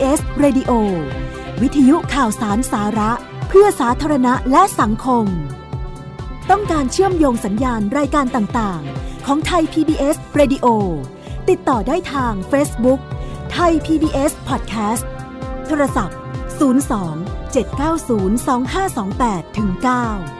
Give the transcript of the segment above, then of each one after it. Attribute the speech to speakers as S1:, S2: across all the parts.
S1: PBS Radio วิทยุข่าวสารสาระ เพื่อสาธารณะและสังคม ต้องการเชื่อมโยงสัญญาณรายการต่างๆ ของไทย PBS Radio ติดต่อได้ทาง Facebook ไทย PBS Podcast โทรศัพท์ 02 790 2528ถึง9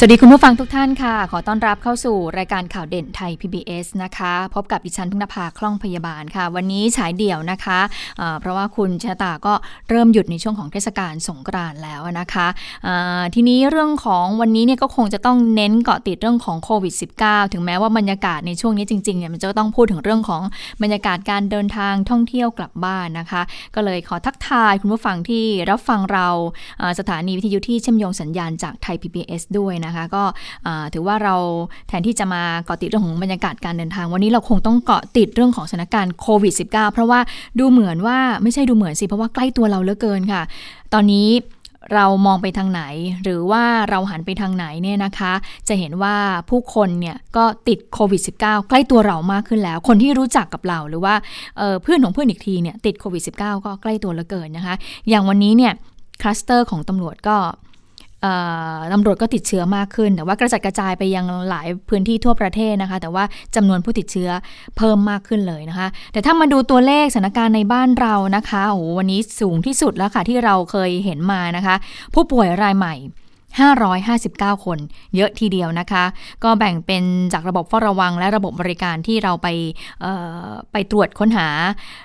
S2: สวัสดีคุณผู้ฟังทุกท่านค่ะ ขอต้อนรับเข้าสู่รายการข่าวเด่นไทย PBS นะคะ พบกับดิฉันพึ่งนภาคล่องพยาบาลค่ะ วันนี้ฉายเดี่ยวนะคะะเพราะว่าคุณชะตาก็เริ่มหยุดในช่วงของเทศกาลสงกรานต์แล้วนะคะะทีนี้เรื่องของวันนี้เนี่ยก็คงจะต้องเน้นเกาะติดเรื่องของโควิด -19 ถึงแม้ว่าบรรยากาศในช่วงนี้จริงๆเนี่ยมันจะต้องพูดถึงเรื่องของบรรยากาศการเดินทางท่องเที่ยวกลับบ้านนะคะ ก็เลยขอทักทายคุณผู้ฟังที่รับฟังเราสถานีวิทยุที่เชื่อมโยงสัญญาณจากไทย PBS ด้วยนะคะ ก็ถือว่าเราแทนที่จะมาเกาะติดเรื่องของบรรยากาศการเดินทาง วันนี้เราคงต้องเกาะติดเรื่องของสถานการณ์โควิด -19 เพราะว่าดูเหมือนว่าไม่ใช่ดูเหมือนสิ เพราะว่าใกล้ตัวเราเหลือเกินค่ะ ตอนนี้เรามองไปทางไหน หรือว่าเราหันไปทางไหนเนี่ยนะคะ จะเห็นว่าผู้คนเนี่ยก็ติดโควิด -19 ใกล้ตัวเรามากขึ้นแล้ว คนที่รู้จักกับเราหรือว่าเเพื่อนของเพื่อนอีกทีเนี่ยติดโควิด -19 ก็ใกล้ตัวเหลือเกินนะคะ อย่างวันนี้เนี่ยคลัสเตอร์ของตำรวจก็ ตำรวจก็ติดเชื้อมากขึ้น แต่ว่ากระจัดกระจายไปยังหลายพื้นที่ทั่วประเทศนะคะ แต่ว่าจำนวนผู้ติดเชื้อเพิ่มมากขึ้นเลยนะคะ แต่ถ้ามาดูตัวเลขสถานการณ์ในบ้านเรานะคะโอ้วันนี้สูงที่สุดแล้วค่ะที่เราเคยเห็นมานะคะ ผู้ป่วยรายใหม่ 559 คนเยอะทีเดียวนะคะ ก็แบ่งเป็นจากระบบเฝ้าระวัง และระบบบริการที่เราไปไปตรวจค้นหา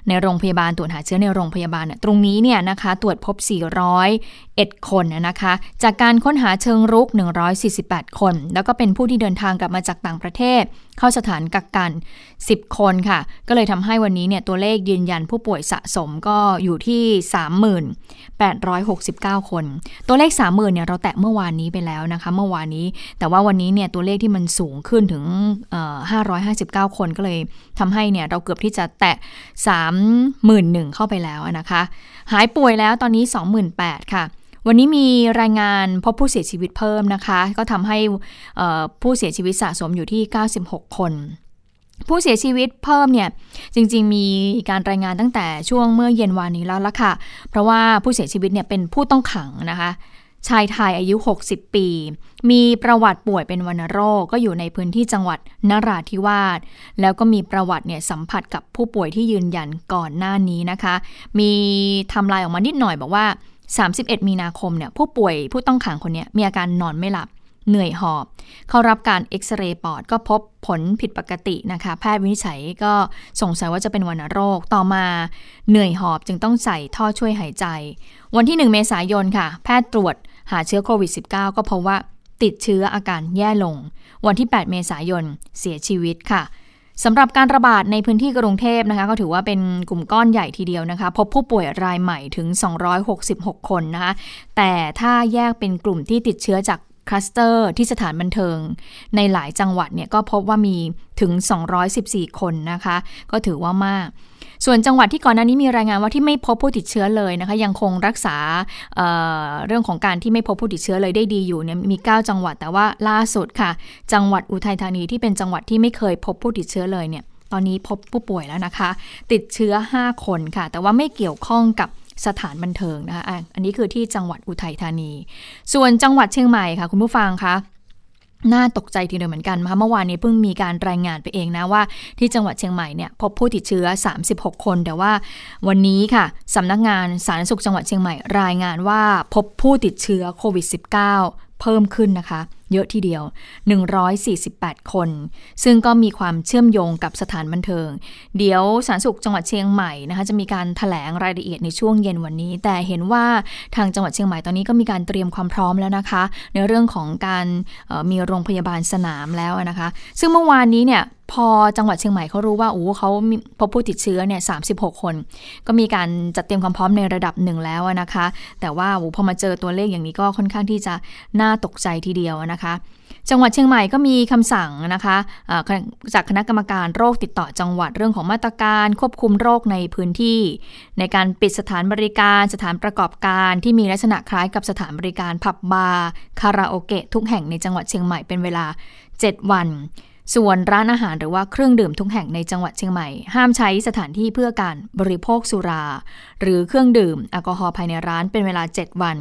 S2: ในโรงพยาบาลตรวจหาเชื้อในโรงพยาบาล ตรงนี้เนี่ยนะคะตรวจพบ 401 คนนะคะ จากการค้นหาเชิงรุก 148 คน แล้วก็เป็นผู้ที่เดินทางกลับมาจากต่างประเทศเข้าสถานกักกัน 10 คนค่ะ ก็เลยทำให้วันนี้เนี่ยตัวเลขยืนยันผู้ป่วยสะสมก็อยู่ที่ 38,69 คน ตัวเลข 30,000เนี่ยเราแตะเมื่อวานนี้ไปแล้วนะคะ เมื่อวานนี้ แต่ว่าวันนี้เนี่ยตัวเลขที่มันสูงขึ้นถึง 559 คนก็เลยทำให้เนี่ยเราเกือบที่จะแตะ 31,000เข้าไปแล้วนะคะ หายป่วยแล้วตอนนี้ 28,000 ค่ะ วันนี้มีรายงานพบผู้เสียชีวิตเพิ่มนะคะ ก็ทำให้ผู้เสียชีวิตสะสมอยู่ที่ 96 คน ผู้เสียชีวิตเพิ่มเนี่ยจริง ๆ มีการรายงานตั้งแต่ช่วงเมื่อเย็นวานนี้แล้วละค่ะ เพราะว่าผู้เสียชีวิตเนี่ยเป็นผู้ต้องขังนะคะชายไทยอายุ 60 ปี มีประวัติป่วยเป็นวัณโรค ก็อยู่ในพื้นที่จังหวัดนราธิวาส แล้วก็มีประวัติเนี่ยสัมผัสกับผู้ป่วยที่ยืนยันก่อนหน้านี้นะคะ มีทำลายออกมานิดหน่อยบอกว่า 31 มีนาคมเนี่ยผู้ป่วยผู้ต้องขังคนนี้มีอาการนอนไม่หลับเหนื่อยหอบ เขารับการเอ็กซเรย์ปอดก็พบผลผิดปกตินะคะ แพทย์วินิจฉัยก็สงสัยว่าจะเป็นวัณโรค ต่อมาเหนื่อยหอบจึงต้องใส่ท่อช่วยหายใจ วันที่ 1 เมษายนค่ะ แพทย์ตรวจหาเชื้อโควิด -19 ก็พบว่าติดเชื้ออาการแย่ลง วันที่ 8 เมษายนเสียชีวิตค่ะ สำหรับการระบาดในพื้นที่กรุงเทพนะคะก็ถือว่าเป็นกลุ่มก้อนใหญ่ทีเดียวนะคะ พบผู้ป่วยรายใหม่ถึง 266 คนนะคะแต่ถ้าแยกเป็นกลุ่มที่ติดเชื้อจากคลัสเตอร์ที่สถานบันเทิง ในหลายจังหวัดเนี่ยก็พบว่ามีถึง 214 คนนะคะ ก็ถือว่ามาก ส่วนจังหวัดที่ก่อนหน้านี้มีรายงานว่าที่ไม่พบผู้ติดเชื้อเลยนะคะ ยังคงรักษาเเรื่องของการที่ไม่พบผู้ติดเชื้อเลยได้ดีอยู่เนี่ยมี 9 จังหวัดแต่ว่าล่าสุดค่ะ จังหวัดอุทัยธานีที่เป็นจังหวัดที่ไม่เคยพบผู้ติดเชื้อเลยเนี่ยตอนนี้พบผู้ป่วยแล้วนะคะ ติดเชื้อ 5 คนค่ะ แต่ว่าไม่เกี่ยวข้องกับสถานบันเทิงนะคะ อันนี้คือที่จังหวัดอุทัยธานี ส่วนจังหวัดเชียงใหม่ค่ะ คุณผู้ฟังคะ น่าตกใจทีเดียวเหมือนกันนะคะเมื่อวานนี้เพิ่งมีการรายงานไปเองนะว่า ที่จังหวัดเชียงใหม่เนี่ยพบผู้ติดเชื้อ 36 คน แต่ว่าวันนี้ค่ะสำนักงานสาธารณสุขจังหวัดเชียงใหม่รายงานว่าพบผู้ติดเชื้อโควิด -19 เพิ่มขึ้นนะคะ เยอะทีเดียว 148 คน ซึ่งก็มีความเชื่อมโยงกับสถานบันเทิง เดี๋ยวสาธารณสุขจังหวัดเชียงใหม่นะคะจะมีการถแถลงรายละเอียดในช่วงเย็นวันนี้ แต่เห็นว่าทางจังหวัดเชียงใหม่ตอนนี้ก็มีการเตรียมความพร้อมแล้วนะคะ ในเรื่องของการมีโรงพยาบาลสนามแล้วนะคะ ซึ่งเมื่อวานนี้เนี่ยพอจังหวัดเชียงใหม่เขารู้ว่าโอ้เขาพบผู้ติดเชื้อเนี่ยสาคน ก็มีการจัดเตรียมความพร้อมในระดับหนึ่งแล้วนะคะ แต่ว่าโอ้พอมาเจอตัวเลขอย่างนี้ก็ค่อนข้างที่จะน่าตกใจทีเดียวนะคะ จังหวัดเชียงใหม่ก็มีคำสั่งนะคะจากคณะกรรมการโรคติดต่อจังหวัดเรื่องของมาตรการควบคุมโรคในพื้นที่ ในการปิดสถานบริการสถานประกอบการที่มีลักษณะคล้ายกับสถานบริการผับบาร์คาราโอเกะทุกแห่งในจังหวัดเชียงใหม่เป็นเวลา 7 วัน ส่วนร้านอาหารหรือว่าเครื่องดื่มทุกแห่งในจังหวัดเชียงใหม่ ห้ามใช้สถานที่เพื่อการบริโภคสุรา หรือเครื่องดื่มแอลกอฮอล์ภายในร้านเป็นเวลา 7 วัน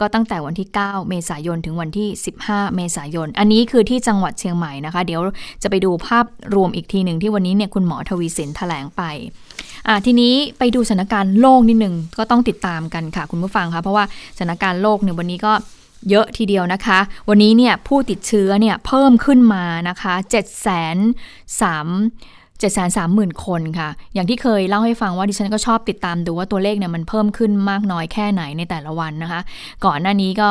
S2: ก็ตั้งแต่วันที่ 9 เมษายนถึงวันที่ 15 เมษายน อันนี้คือที่จังหวัดเชียงใหม่นะคะ เดี๋ยวจะไปดูภาพรวมอีกทีหนึ่งที่วันนี้เนี่ยคุณหมอทวีสินแถลงไปทีนี้ไปดูสถานการณ์โลกนิดนึงก็ต้องติดตามกันค่ะคุณผู้ฟังคะเพราะว่าสถานการณ์โลกเนี่ยวันนี้ก็ เยอะทีเดียวนะคะ วันนี้เนี่ยผู้ติดเชื้อเนี่ยเพิ่มขึ้นมานะคะ7 3 7 3 0 0 0 0 คนค่ะ อย่างที่เคยเล่าให้ฟังว่าดิฉันก็ชอบติดตามดูว่าตัวเลขเนี่ยมันเพิ่มขึ้นมากน้อยแค่ไหนในแต่ละวันนะคะ ก่อนหน้านี้ก็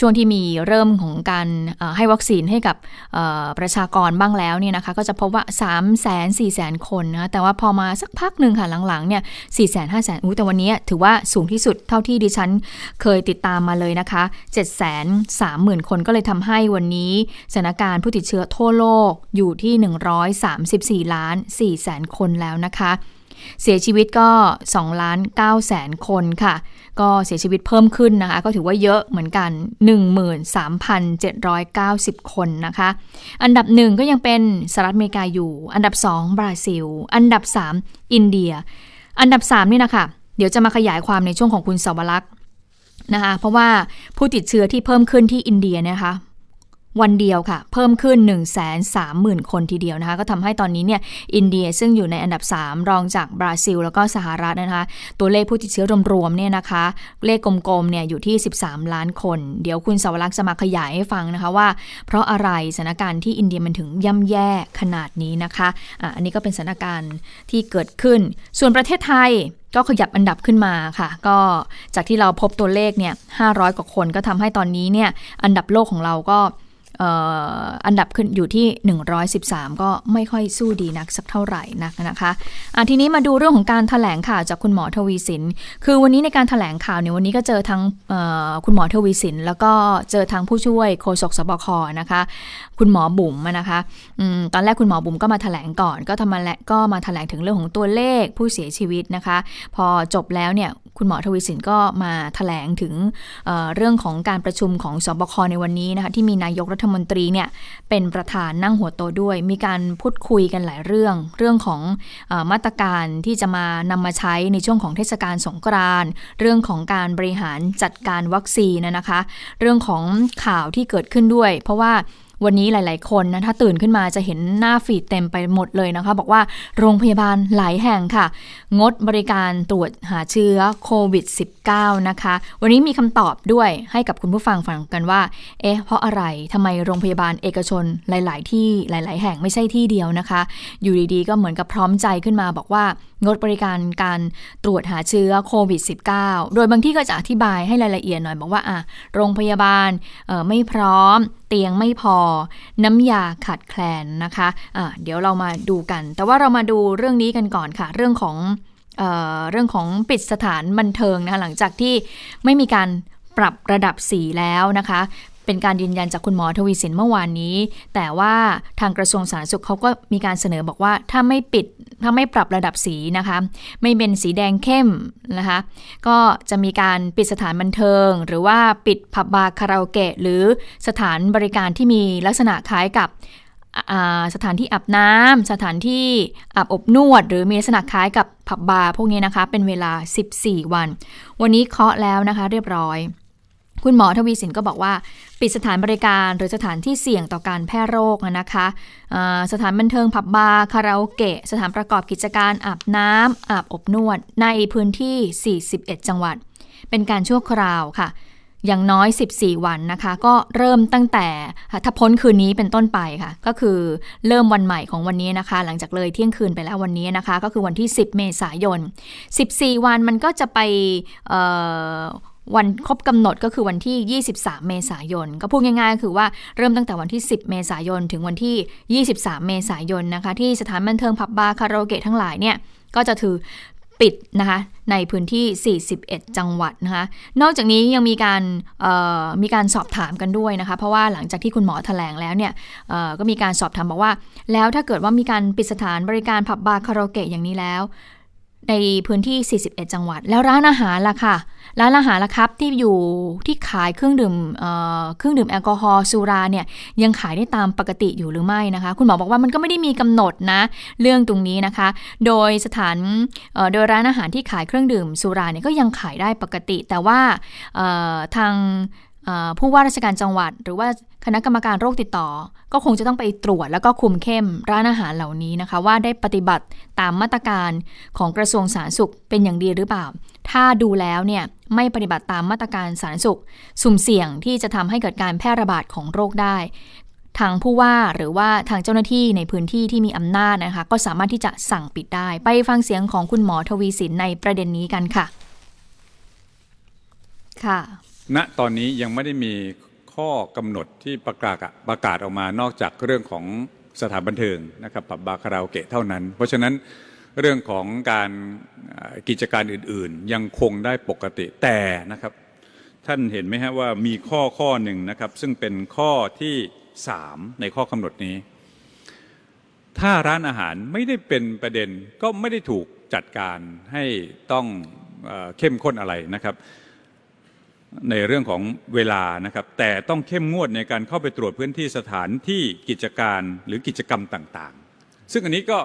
S2: ช่วงที่มีเริ่มของการให้วัคซีนให้กับประชากรบ้างแล้วเนี่ยนะคะก็จะพบว่า 3 0 0 0 0 0 4 0 0 0 0 คนนะแต่ว่าพอมาสักพักหนึ่งค่ะหลังๆเนี่ย4 0 0 0 0 5 0 0 0 0อู้แต่วันนี้ถือว่าสูงที่สุดเท่าที่ดิฉันเคยติดตามมาเลยนะคะ7 3 0 0 0 0 คนก็เลยทำให้วันนี้สถานการณ์ผู้ติดเชื้อทั่วโลกอยู่ที่ 134 ล้าน4แสนคนแล้วนะคะ เสียชีวิตก็2ล้าน9แสนคนค่ะ ก็เสียชีวิตเพิ่มขึ้นนะคะ ก็ถือว่าเยอะเหมือนกัน 13,790 คนนะคะ อันดับหนึ่งก็ยังเป็นสหรัฐอเมริกาอยู่ อันดับสองบราซิล อันดับสามอินเดีย อันดับสามนี่นะคะ เดี๋ยวจะมาขยายความในช่วงของคุณสวรักษ์นะคะ เพราะว่าผู้ติดเชื้อที่เพิ่มขึ้นที่อินเดียนะคะ วันเดียวค่ะ เพิ่มขึ้น 1 3 0 0 0 0 คนทีเดียวนะคะ ก็ทำให้ตอนนี้เนี่ยอินเดียซึ่งอยู่ในอันดับ 3 รองจากบราซิล แล้วก็สหรัฐนะคะ ตัวเลขผู้ติดเชื้อรวมๆเนี่ยนะคะ เลขกลมๆเนี่ยอยู่ที่ 13 ล้านคน เดี๋ยวคุณสวรักษ์จะมาขยายให้ฟังนะคะว่า เพราะอะไรสถานการณ์ที่อินเดียมันถึงย่ำแย่ขนาดนี้นะคะอะอันนี้ก็เป็นสถานการณ์ที่เกิดขึ้น ส่วนประเทศไทยก็ขยับอันดับขึ้นมาค่ะ ก็จากที่เราพบตัวเลขเนี่ย500 กว่าคนก็ทำให้ตอนนี้เนี่ยอันดับโลกของเราก็ อันดับขึ้นอยู่ที่ 113 ก็ไม่ค่อยสู้ดีนักสักเท่าไหร่นักนะคะะทีนี้มาดูเรื่องของการถแถลงข่าวจากคุณหมอทวีสิน คือวันนี้ในการถแถลงข่าวเนี่ยวันนี้ก็เจอทั้งคุณหมอทวีสิน แล้วก็เจอทั้งผู้ช่วยโฆษกสบคนะคะ คุณหมอบุ๋มนะคะอตอนแรกคุณหมอบุ๋มก็มาถแถลงก่อน ก็ทำมาและก็มาถแถลงถึงเรื่องของตัวเลขผู้เสียชีวิตนะคะ พอจบแล้วเนี่ย คุณหมอทวีสินก็มาถแถลงถึงเเรื่องของการประชุมของสบคในวันนี้นะคะที่มีนายกรัฐมนตรีเนี่ยเป็นประธานนั่งหัวโตด้วย มีการพูดคุยกันหลายเรื่อง เรื่องของอมาตรการที่จะมานำมาใช้ในช่วงของเทศกาลสงกรานต์เรื่องของการบริหารจัดการวัคซีนนะคะ เรื่องของข่าวที่เกิดขึ้นด้วย เพราะว่า วันนี้หลาย ๆ คนนะถ้าตื่นขึ้นมาจะเห็นหน้าฟีดเต็มไปหมดเลยนะคะ บอกว่าโรงพยาบาลหลายแห่งค่ะ งดบริการตรวจหาเชื้อโควิด -19 นะคะ วันนี้มีคำตอบด้วยให้กับคุณผู้ฟังฟังกันว่า เอ๊ะ เพราะอะไรทำไมโรงพยาบาลเอกชนหลาย ๆ ที่หลาย ๆ แห่งไม่ใช่ที่เดียวนะคะ อยู่ดี ๆ ก็เหมือนกับพร้อมใจขึ้นมาบอกว่า งดบริการการตรวจหาเชื้อโควิด -19 โดยบางที่ก็จะอธิบายให้รายละเอียดหน่อย บอกว่าอะโรงพยาบาลไม่พร้อม เตียงไม่พอ น้ำยาขาดแคลนนะคะะเดี๋ยวเรามาดูกัน แต่ว่าเรามาดูเรื่องนี้กันก่อนค่ะ เรื่องของเออเรื่องของปิดสถานบันเทิงนะคะหลังจากที่ไม่มีการปรับระดับสีแล้วนะคะ เป็นการยืนยันจากคุณหมอทวีสินเมื่อวานนี้ แต่ว่าทางกระทรวงสาธารณสุขเขาก็มีการเสนอบอกว่าถ้าไม่ปิดถ้าไม่ปรับระดับสีนะคะ ไม่เป็นสีแดงเข้มนะคะ ก็จะมีการปิดสถานบันเทิง หรือว่าปิดผับบาร์คาราโอเกะหรือสถานบริการที่มีลักษณะคล้ายกับสถานที่อาบน้ำสถานที่อาบอบนวด หรือมีลักษณะคล้ายกับผับบาร์พวกนี้นะคะ เป็นเวลา 14 วัน วันนี้เคาะแล้วนะคะ เรียบร้อย คุณหมอทวีสินก็บอกว่า ปิดสถานบริการหรือสถานที่เสี่ยงต่อการแพร่โรคนะคะสถานบันเทิงผับบาร์คาราโอเกะ สถานประกอบกิจการอาบน้ำอาบอบนวด ในพื้นที่ 41 จังหวัด เป็นการชั่วคราวค่ะ อย่างน้อย 14 วันนะคะ ก็เริ่มตั้งแต่ถ้าพ้นคืนนี้เป็นต้นไปค่ะ ก็คือเริ่มวันใหม่ของวันนี้นะคะ หลังจากเลยเที่ยงคืนไปแล้ววันนี้นะคะ ก็คือวันที่ 10 เมษายน 14 วันมันก็จะไป วันครบกำหนดก็คือวันที่ 23 เมษายน ก็พูดง่ายๆ คือว่าเริ่มตั้งแต่วันที่ 10 เมษายน ถึงวันที่ 23 เมษายนนะคะ ที่สถานบันเทิงผับบาร์คาราโอเกะทั้งหลายเนี่ยก็จะถือปิดนะคะในพื้นที่ 41 จังหวัดนะคะนอกจากนี้ยังมีการมีการสอบถามกันด้วยนะคะเพราะว่าหลังจากที่คุณหมอแถลงแล้วเนี่ยก็มีการสอบถามบอกว่า แล้วถ้าเกิดว่ามีการปิดสถานบริการผับบาร์คาราโอเกะอย่างนี้แล้ว ในพื้นที่ 41 จังหวัด แล้วร้านอาหารล่ะค่ะ ร้านอาหารล่ะครับที่อยู่ที่ขายเครื่องดื่มเครื่องดื่มแอลกอฮอล์สุราเนี่ยยังขายได้ตามปกติอยู่หรือไม่นะคะ คุณหมอบอกว่ามันก็ไม่ได้มีกำหนดนะเรื่องตรงนี้นะคะ โดยสถานโดยร้านอาหารที่ขายเครื่องดื่มสุราเนี่ยก็ยังขายได้ปกติ แต่ว่าทาง ผู้ว่าราชการจังหวัด หรือว่าคณะกรรมการโรคติดต่อ ก็คงจะต้องไปตรวจแล้วก็คุมเข้มร้านอาหารเหล่านี้นะคะ ว่าได้ปฏิบัติตามมาตรการของกระทรวงสาธารณสุขเป็นอย่างดีหรือเปล่า ถ้าดูแล้วเนี่ยไม่ปฏิบัติตามมาตรการสาธารณสุข สุ่มเสี่ยงที่จะทำให้เกิดการแพร่ระบาดของโรคได้ ทางผู้ว่าหรือว่าทางเจ้าหน้าที่ในพื้นที่ที่มีอำนาจนะคะ ก็สามารถที่จะสั่งปิดได้ ไปฟังเสียงของคุณหมอทวีสินในประเด็นนี้กันค่ะ ค่ะ
S3: ณตอนนี้ยังไม่ได้มีข้อกำหนดที่ประกาศประกาศออกมานอกจากเรื่องของสถานบันเทิงนะครับปับบาคาราโอเกะเท่านั้น เพราะฉะนั้นเรื่องของการกิจการอื่นๆ ยังคงได้ปกติแต่นะครับ ท่านเห็นไหมฮะว่ามีข้อข้อหนึ่งนะครับ ซึ่งเป็นข้อที่สามในข้อกำหนดนี้ ถ้าร้านอาหารไม่ได้เป็นประเด็นก็ไม่ได้ถูกจัดการให้ต้องเข้มข้นอะไรนะครับ ในเรื่องของเวลานะครับ แต่ต้องเข้มงวดในการเข้าไปตรวจพื้นที่สถานที่กิจการหรือกิจกรรมต่างๆ ซึ่งอันนี้ก็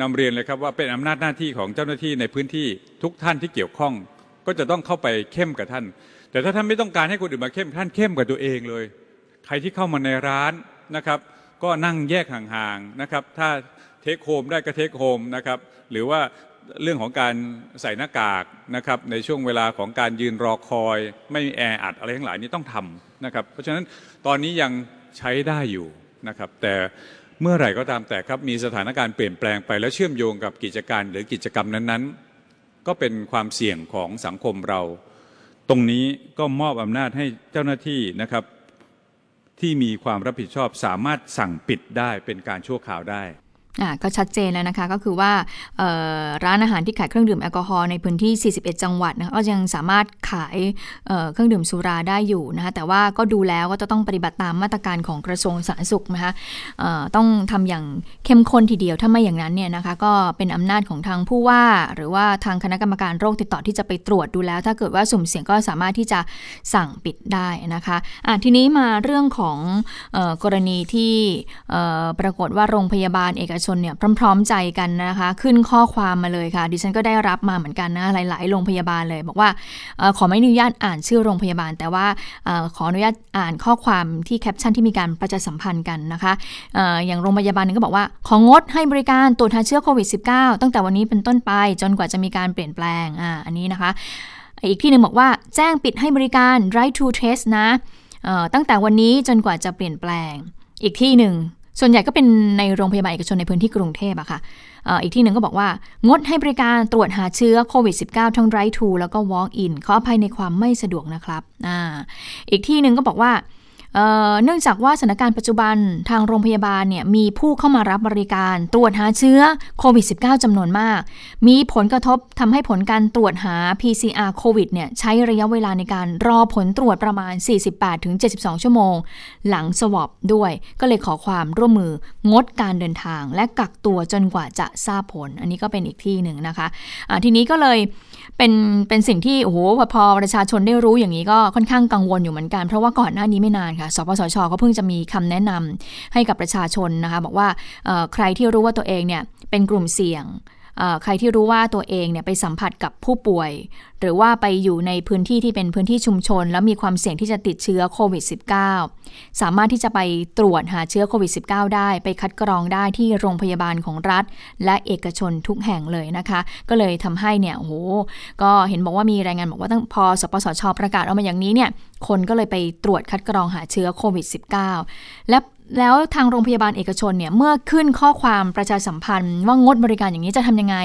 S3: นำเรียนเลยครับว่าเป็นอำนาจหน้าที่ของเจ้าหน้าที่ในพื้นที่ทุกท่านที่เกี่ยวข้อง ก็จะต้องเข้าไปเข้มกับท่าน แต่ถ้าท่านไม่ต้องการให้คนอื่นมาเข้มท่านเข้มกับตัวเองเลย ใครที่เข้ามาในร้านนะครับ ก็นั่งแยกห่างๆนะครับ ถ้าเทคโฮมได้ก็เทคโฮมนะครับ หรือว่า เรื่องของการใส่หน้ากากนะครับในช่วงเวลาของการยืนรอคอย ไม่มีแออัดอะไรทั้งหลายนี้ต้องทำนะครับ เพราะฉะนั้นตอนนี้ยังใช้ได้อยู่นะครับ แต่เมื่อไหร่ก็ตามแต่ครับมีสถานการณ์เปลี่ยนแปลงไป แล้วเชื่อมโยงกับกิจการหรือกิจกรรมนั้นๆ ก็เป็นความเสี่ยงของสังคมเรา ตรงนี้ก็มอบอำนาจให้เจ้าหน้าที่นะครับที่มีความรับผิดชอบสามารถสั่งปิดได้เป็นการชั่วคราวได้
S2: อ่าก็ชัดเจนแล้วนะคะก็คือว่าร้านอาหารที่ขายเครื่องดื่มแอลกอฮอล์ในพื้นที่ 41 จังหวัดนะก็ยังสามารถขายเครื่องดื่มสุราได้อยู่นะคะแต่ว่าก็ดูแล้วก็จะต้องปฏิบัติตามมาตรการของกระทรวงสาธารณสุขนะคะต้องทำอย่างเข้มข้นทีเดียวถ้าไม่อย่างนั้นเนี่ยนะคะก็เป็นอำนาจของทางผู้ว่า หรือว่าทางคณะกรรมการโรคติดต่อที่จะไปตรวจดูแล้ว ถ้าเกิดว่าสุ่มเสี่ยงก็สามารถที่จะสั่งปิดได้นะคะะทีนี้มาเรื่องของออกรณีที่ปรากฏว่าโรงพยาบาลเอกชนเนี่ยพร้อม ๆ ใจกันนะคะ ขึ้นข้อความมาเลยค่ะ ดิฉันก็ได้รับมาเหมือนกันนะหลายๆโรงพยาบาลเลย บอกว่าอขอไม่อนุญาตอ่านชื่อโรงพยาบาล แต่ว่าอขออนุญาตอ่านข้อความที่แคปชั่นที่มีการประชาสัมพันธ์กันนะคะออย่างโรงพยาบาลนึงก็บอกว่า ของดให้บริการตรวจหาเชื้อโควิด -19 ตั้งแต่วันนี้เป็นต้นไปจนกว่าจะมีการเปลี่ยนแปลงอ่าอันนี้นะคะ อีกที่หนึ่งบอกว่าแจ้งปิดให้บริการ right to test นะตั้งแต่วันนี้จนกว่าจะเปลี่ยนแปลง อีกที่หนึ่ง ส่วนใหญ่ก็เป็นในโรงพยาบาลเอกชนในพื้นที่กรุงเทพอะค่ะอีกที่หนึ่งก็บอกว่างดให้บริการตรวจหาเชื้อโควิด -19 ทั้งไรทูแล้วก็ walk in ขออภัยในความไม่สะดวกนะครับออีกที่หนึ่งก็บอกว่า เนื่องจากว่าสถานการณ์ปัจจุบันทางโรงพยาบาลเนี่ยมีผู้เข้ามารับบริการ ตรวจหาเชื้อโควิด -19 จำนวนมาก มีผลกระทบทำให้ผลการตรวจหา PCR โควิดเนี่ยใช้ระยะเวลาในการรอผลตรวจประมาณ 48-72 ชั่วโมง หลังสวอปด้วย ก็เลยขอความร่วมมืองดการเดินทาง และกักตัวจนกว่าจะทราบผล อันนี้ก็เป็นอีกที่หนึ่งนะคะะทีนี้ก็เลยเป็นเป็นสิ่งที่โอ้โหพอประชาชนได้รู้อย่างนี้ก็ค่อนข้างกังวลอยู่เหมือนกัน เพราะว่าก่อนหน้านี้ไม่นานค่ะสปสชก็เพิ่งจะมีคำแนะนำให้กับประชาชนนะคะ บอกว่าใครที่รู้ว่าตัวเองเนี่ยเป็นกลุ่มเสี่ยง ใครที่รู้ว่าตัวเองเนี่ยไปสัมผัสกับผู้ป่วย หรือว่าไปอยู่ในพื้นที่ที่เป็นพื้นที่ชุมชน แล้วมีความเสี่ยงที่จะติดเชื้อโควิด -19 สามารถที่จะไปตรวจหาเชื้อโควิด -19 ได้ไปคัดกรองได้ที่โรงพยาบาลของรัฐ และเอกชนทุกแห่งเลยนะคะ ก็เลยทำให้เนี่ยโอ้โหก็เห็นบอกว่ามีรายงานบอกว่าตั้งพอสปสชประกาศออกมาอย่างนี้เนี่ยคนก็เลยไปตรวจคัดกรองหาเชื้อโควิด -19 และ แล้วทางโรงพยาบาลเอกชนเนี่ยเมื่อขึ้นข้อความประชาสัมพันธ์ว่างดบริการอย่างนี้จะทำยังไง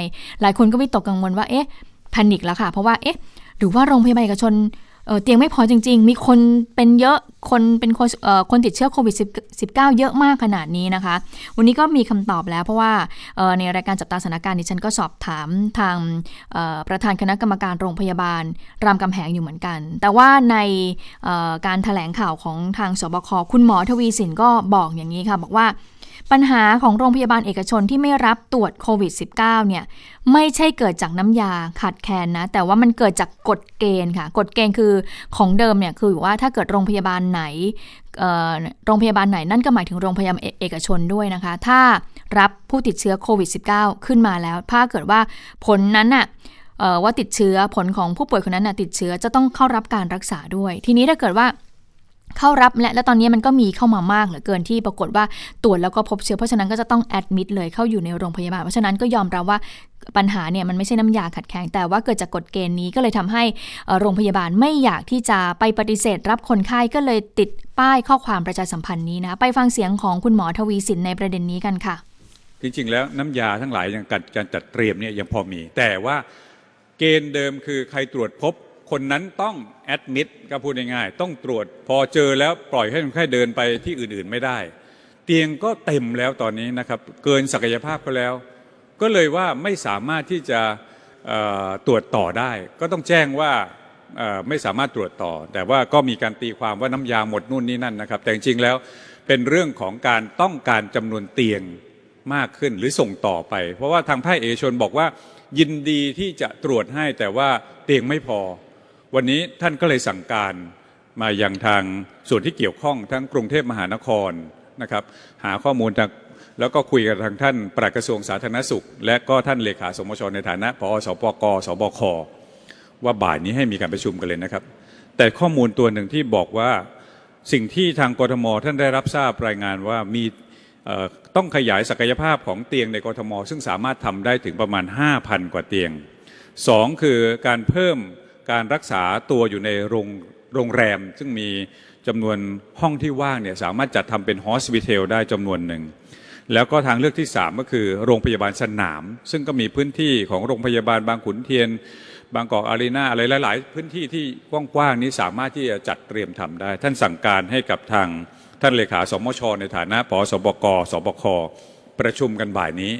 S2: หลายคนก็วิตกกังวลว่าเอ๊ะแพนิคแล้วค่ะ เพราะว่าเอ๊ะหรือว่าโรงพยาบาลเอกชน เเตียงไม่พอจริง ๆ มีคนเป็นเยอะคนเป็นคนคนติดเชื้อโควิด -19 เยอะมากขนาดนี้นะคะ วันนี้ก็มีคำตอบแล้วเพราะว่าในรายการจับตาสถานการณ์ดิฉันก็สอบถามทางประธานคณะกรรมการโรงพยาบาล รามคำแหงอยู่เหมือนกัน แต่ว่าในการถแถลงข่าวของทางสบคคุณหมอทวีสินก็บอกอย่างนี้ค่ะ บอกว่า ปัญหาของโรงพยาบาลเอกชนที่ไม่รับตรวจโควิด -19 เนี่ยไม่ใช่เกิดจากน้ำยาขาดแคลนนะ แต่ว่ามันเกิดจากกฎเกณฑ์ค่ะ กฎเกณฑ์คือของเดิมเนี่ยคือว่าถ้าเกิดโรงพยาบาลไหนโรงพยาบาลไหนนั่นก็หมายถึงโรงพยาบาลเอกชนด้วยนะคะ ถ้ารับผู้ติดเชื้อโควิด -19 ขึ้นมาแล้ว ถ้าเกิดว่าผลนั้นน่ะว่าติดเชื้อผลของผู้ป่วยคนนั้นน่ะติดเชื้อจะต้องเข้ารับการรักษาด้วย ทีนี้ถ้าเกิดว่า เข้ารับและและตอนนี้มันก็มีเข้ามามากเหลือเกินที่ปรากฏว่าตรวจแล้วก็พบเชื้อเพราะฉะนั้นก็จะต้องแอดมิดเลยเข้าอยู่ในโรงพยาบาลเพราะฉะนั้นก็ยอมรับว่าปัญหาเนี่ยมันไม่ใช่น้ำยาขัดแข็งแต่ว่าเกิดจากกฎเกณฑ์นี้ก็เลยทำให้โรงพยาบาลไม่อยากที่จะไปปฏิเสธ รับคนไข้ก็เลยติดป้ายข้อความประชาสัมพันธ์นี้นะไปฟังเสียงของคุณหมอทวีสินในประเด็นนี้กันค่ะ
S3: จริงๆ แล้วน้ำยาทั้งหลายอย่างการจัดเตรียมเนี่ยยังพอมี แต่ว่าเกณฑ์เดิมคือใครตรวจพบ คนนั้นต้องแอดมิดก็พูดง่ายๆต้องตรวจพอเจอแล้วปล่อยให้คนไข้เดินไปที่อื่นๆไม่ได้ เตียงก็เต็มแล้วตอนนี้นะครับ เกินศักยภาพก็แล้ว ก็เลยว่าไม่สามารถที่จะตรวจต่อได้ ก็ต้องแจ้งว่าไม่สามารถตรวจต่อ แต่ว่าก็มีการตีความว่าน้ำยาหมดนู่นนี่นั่นนะครับ แต่จริงๆแล้วเป็นเรื่องของการต้องการจำนวนเตียงมากขึ้นหรือส่งต่อไป เพราะว่าทางภาคเอกชนบอกว่ายินดีที่จะตรวจให้แต่ว่าเตียงไม่พอ วันนี้ท่านก็เลยสั่งการมาอยังทางส่วนที่เกี่ยวข้องทั้งกรุงเทพมหานครนะครับหาข้อมูลจากแล้วก็คุยกับทางท่านปลัดกระทรวงสาธารณสุข และก็ท่านเลขาสมชในฐานะพอสปกสบคว่าบ่ายนี้ให้มีการประชุมกันเลยนะครับ แต่ข้อมูลตัวหนึ่งที่บอกว่าสิ่งที่ทางกรทมท่านได้รับทราบรายงานว่ามีต้องขยายศักยภาพของเตียงในกรทม ซึ่งสามารถทำได้ถึงประมาณ 5,000 กว่าเตียง 2 คือการเพิ่ม การรักษาตัวอยู่ในโรงโรงแรม ซึ่งมีจำนวนห้องที่ว่างเนี่ยสามารถจัดทำเป็นฮอสพิทลได้จำนวนหนึ่งแล้วก็ทางเลือกที่ 3 ก็คือโรงพยาบาลสนาม ซึ่งก็มีพื้นที่ของโรงพยาบาลบางขุนเทียน บางกอกอารีนาอะไรหลาย ๆ พื้นที่ที่กว้าง ๆ นี้สามารถที่จะจัดเตรียมทำได้ ท่านสั่งการให้กับทางท่านเลขาสมช ในฐานะปสบกสบคประชุมกันบ่ายนี้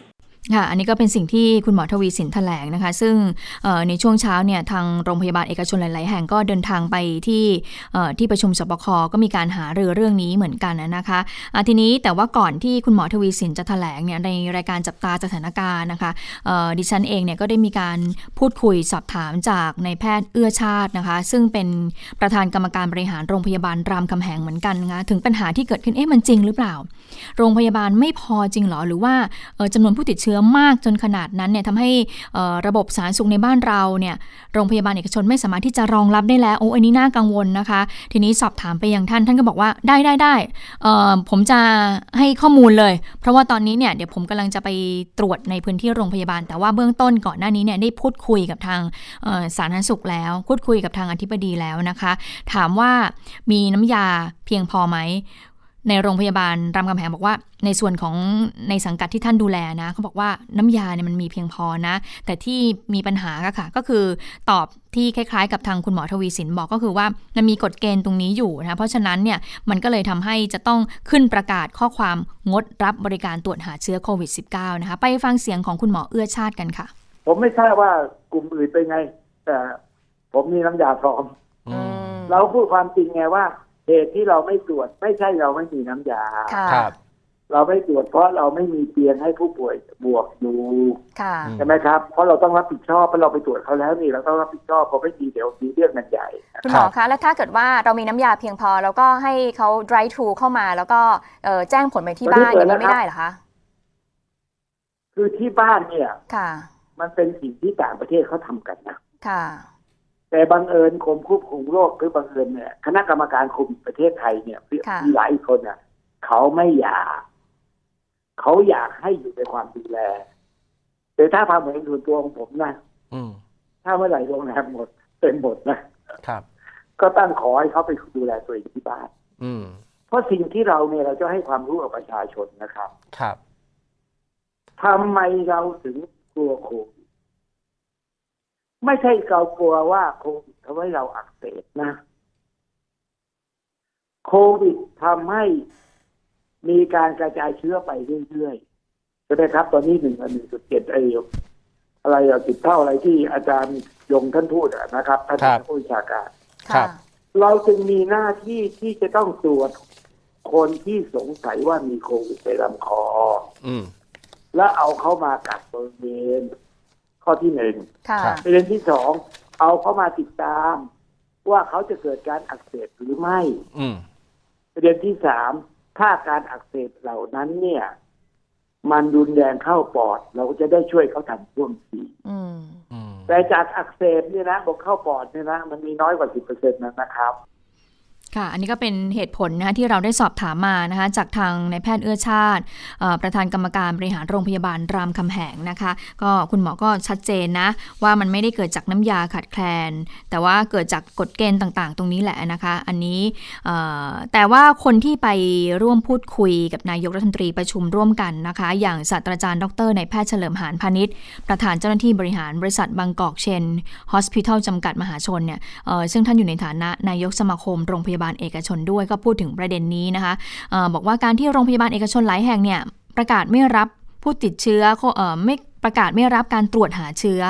S2: ค่ะ อันนี้ก็เป็นสิ่งที่คุณหมอทวีสินแถลงนะคะ ซึ่งในช่วงเช้าเนี่ยทางโรงพยาบาลเอกชนหลาย ๆ แห่งก็เดินทางไปที่ที่ประชุมสบคก็มีการหาเรือเรื่องนี้เหมือนกันนะคะทีนี้แต่ว่าก่อนที่คุณหมอทวีสินจะแถลงเนี่ยในรายการจับตาสถานการณ์นะคะดิฉันเองเนี่ยก็ได้มีการพูดคุยสอบถามจากในแพทย์เอื้อชาตินะคะ ซึ่งเป็นประธานกรรมการบริหารโรงพยาบาลรามคำแหงเหมือนกันนะคะถึงปัญหาที่เกิดขึ้นเอ๊ะมันจริงหรือเปล่า โรงพยาบาลไม่พอจริงหรอหรือว่าจำนวนผู้ติดเชื้อมากจนขนาดนั้นเนี่ยทำให้ระบบสาธารณสุขในบ้านเราเนี่ยโรงพยาบาลเอกชนไม่สามารถที่จะรองรับได้แล้วโอ้อันนี้น่ากังวลนะคะ ทีนี้สอบถามไปยังท่านท่านก็บอกว่าได้ได้ได้ผมจะให้ข้อมูลเลย เพราะว่าตอนนี้เนี่ยเดี๋ยวผมกำลังจะไปตรวจในพื้นที่โรงพยาบาล แต่ว่าเบื้องต้นก่อนหน้านี้เนี่ยได้พูดคุยกับทางสาธารณสุขแล้ว พูดคุยกับทางอธิบดีแล้วนะคะ ถามว่ามีน้ำยาเพียงพอไหม ในโรงพยาบาลรามคำแหงบอกว่า ในส่วนของในสังกัดที่ท่านดูแลนะเขาบอกว่าน้ำยาเนี่ยมันมีเพียงพอนะ แต่ที่มีปัญหาก็ค่ะ ก็คือตอบที่คล้ายๆ กับทางคุณหมอทวีสินบอกก็คือว่ามันมีกฎเกณฑ์ตรงนี้อยู่นะเพราะฉะนั้นเนี่ยมันก็เลยทำให้จะต้องขึ้นประกาศข้อความงดรับบริการตรวจหาเชื้อโควิด -19 นะคะไปฟังเสียงของคุณหมอเอื้อชาติกันค่ะ
S4: ผมไม่ทราบว่ากลุ่มอื่นเป็นไง แต่ผมมีน้ำยาพร้อมเราพูดความจริงไงว่า เหตุที่เราไม่ตรวจไม่ใช่เราไม่มีน้ำยา
S5: ครับ
S4: เราไม่ตรวจเพราะเราไม่มีเตียงให้ผู้ป่วยบวกอยู่ใช่ไหมครับ เพราะเราต้องรับผิดชอบเพราะเราไปตรวจเขาแล้วนี่เราต้องรับผิดชอบเพราะไม่มีเดี๋ยวมีเรื่องมันใหญ่
S5: คุณหมอคะแล้วถ้าเกิดว่าเรามีน้ำยาเพียงพอ แล้วก็ให้เขา drive to เข้ามา แล้วก็แจ้งผลไปที่บ้านอย่างนี้ไม่ได้เหรอคะ
S4: คือที่บ้านเนี่ย
S5: ค่ะ
S4: มันเป็นสิ่งที่ต่างประเทศเขาทากันนะ
S5: ค่ะ
S4: แต่บังเอิญกรมควบคุมโรคหรือบังเอิญเนี่ยคณะกรรมการคุมประเทศไทยเนี่ยมีหลายคนอะเขาไม่อยาก เขาอยากให้อยู่ในความดูแล แต่ถ้าความเห็นส่วนตัวของผมนะถ้าเมื่อไหร่โรงแรมหมดเป็นหมดนะครับ ก็ตั้งขอให้เขาไปดูแลตัวเองที่บ้านเพราะสิ่งที่เราเนี่ยเราจะให้ความรู้กับประชาชนนะครับ
S5: ครับ
S4: ทำไมเราถึงกลัวโควิด ไม่ใช่เรากลัวว่าโควิดทำให้เราอักเสบนะ โควิดทำให้มีการกระจายเชื้อไปเรื่อยๆใช่ไหมครับ ตอนนี้หนึ่งหนึ่งจุดเจ็ดไออะไรอะติดเท่าอะไรที่อาจารย์ยงท่านพูดอะนะครับท่าน
S6: ครับ
S4: ผู้วิชาการ
S6: ครับ
S4: เราจึงมีหน้าที่ที่จะต้องตรวจคนที่สงสัยว่ามีโควิดในลำคอ
S6: อืม
S4: แล้วเอาเข้ามากักบริเวณ ข้อที่หนึ่ง
S5: ค่ะ
S6: ครับ
S4: ประเด็นที่สองเอาเข้ามาติดตาม ว่าเขาจะเกิดการอักเสบหรือไม่
S6: อืม
S4: ประเด็นที่สามถ้าการอักเสบเหล่านั้นเนี่ย มันรุนแรงเข้าปอด เราก็จะได้ช่วยเขาทันท่วงที
S5: อืม
S6: อืม
S4: แต่จากอักเสบเนี่ยนะบอกเข้าปอดเนี่ยนะมันมีน้อยกว่าสิบเปอร์เซ็นต์นะครับ
S2: ค่ะ อันนี้ก็เป็นเหตุผลนะคะที่เราได้สอบถามมานะคะจากทางนายแพทย์เอื้อชาติ ประธานกรรมการบริหารโรงพยาบาลรามคำแหงนะคะ ก็คุณหมอก็ชัดเจนนะว่ามันไม่ได้เกิดจากน้ำยาขาดแคลน แต่ว่าเกิดจากกฎเกณฑ์ต่างๆ ตรงนี้แหละนะคะ อันนี้แต่ว่าคนที่ไปร่วมพูดคุยกับนายกรัฐมนตรีประชุมร่วมกันนะคะ อย่างศาสตราจารย์ดรนายแพทย์เฉลิมหานพาณิชย์ประธานเจ้าหน้าที่บริหารบริษัทบางกอกเชนฮอสพิทอลจำกัดมหาชนเนี่ยซึ่งท่านอยู่ในฐานะนายกสมาคมโรงพยาบาลเอกชนด้วยก็พูดถึงประเด็นนี้นะคะอบอกว่าการที่โรงพยาบาลเอกชนหลายแห่งเนี่ยประกาศไม่รับผู้ติดเชื้ออไม่ประกาศไม่รับการตรวจหาเชื้อ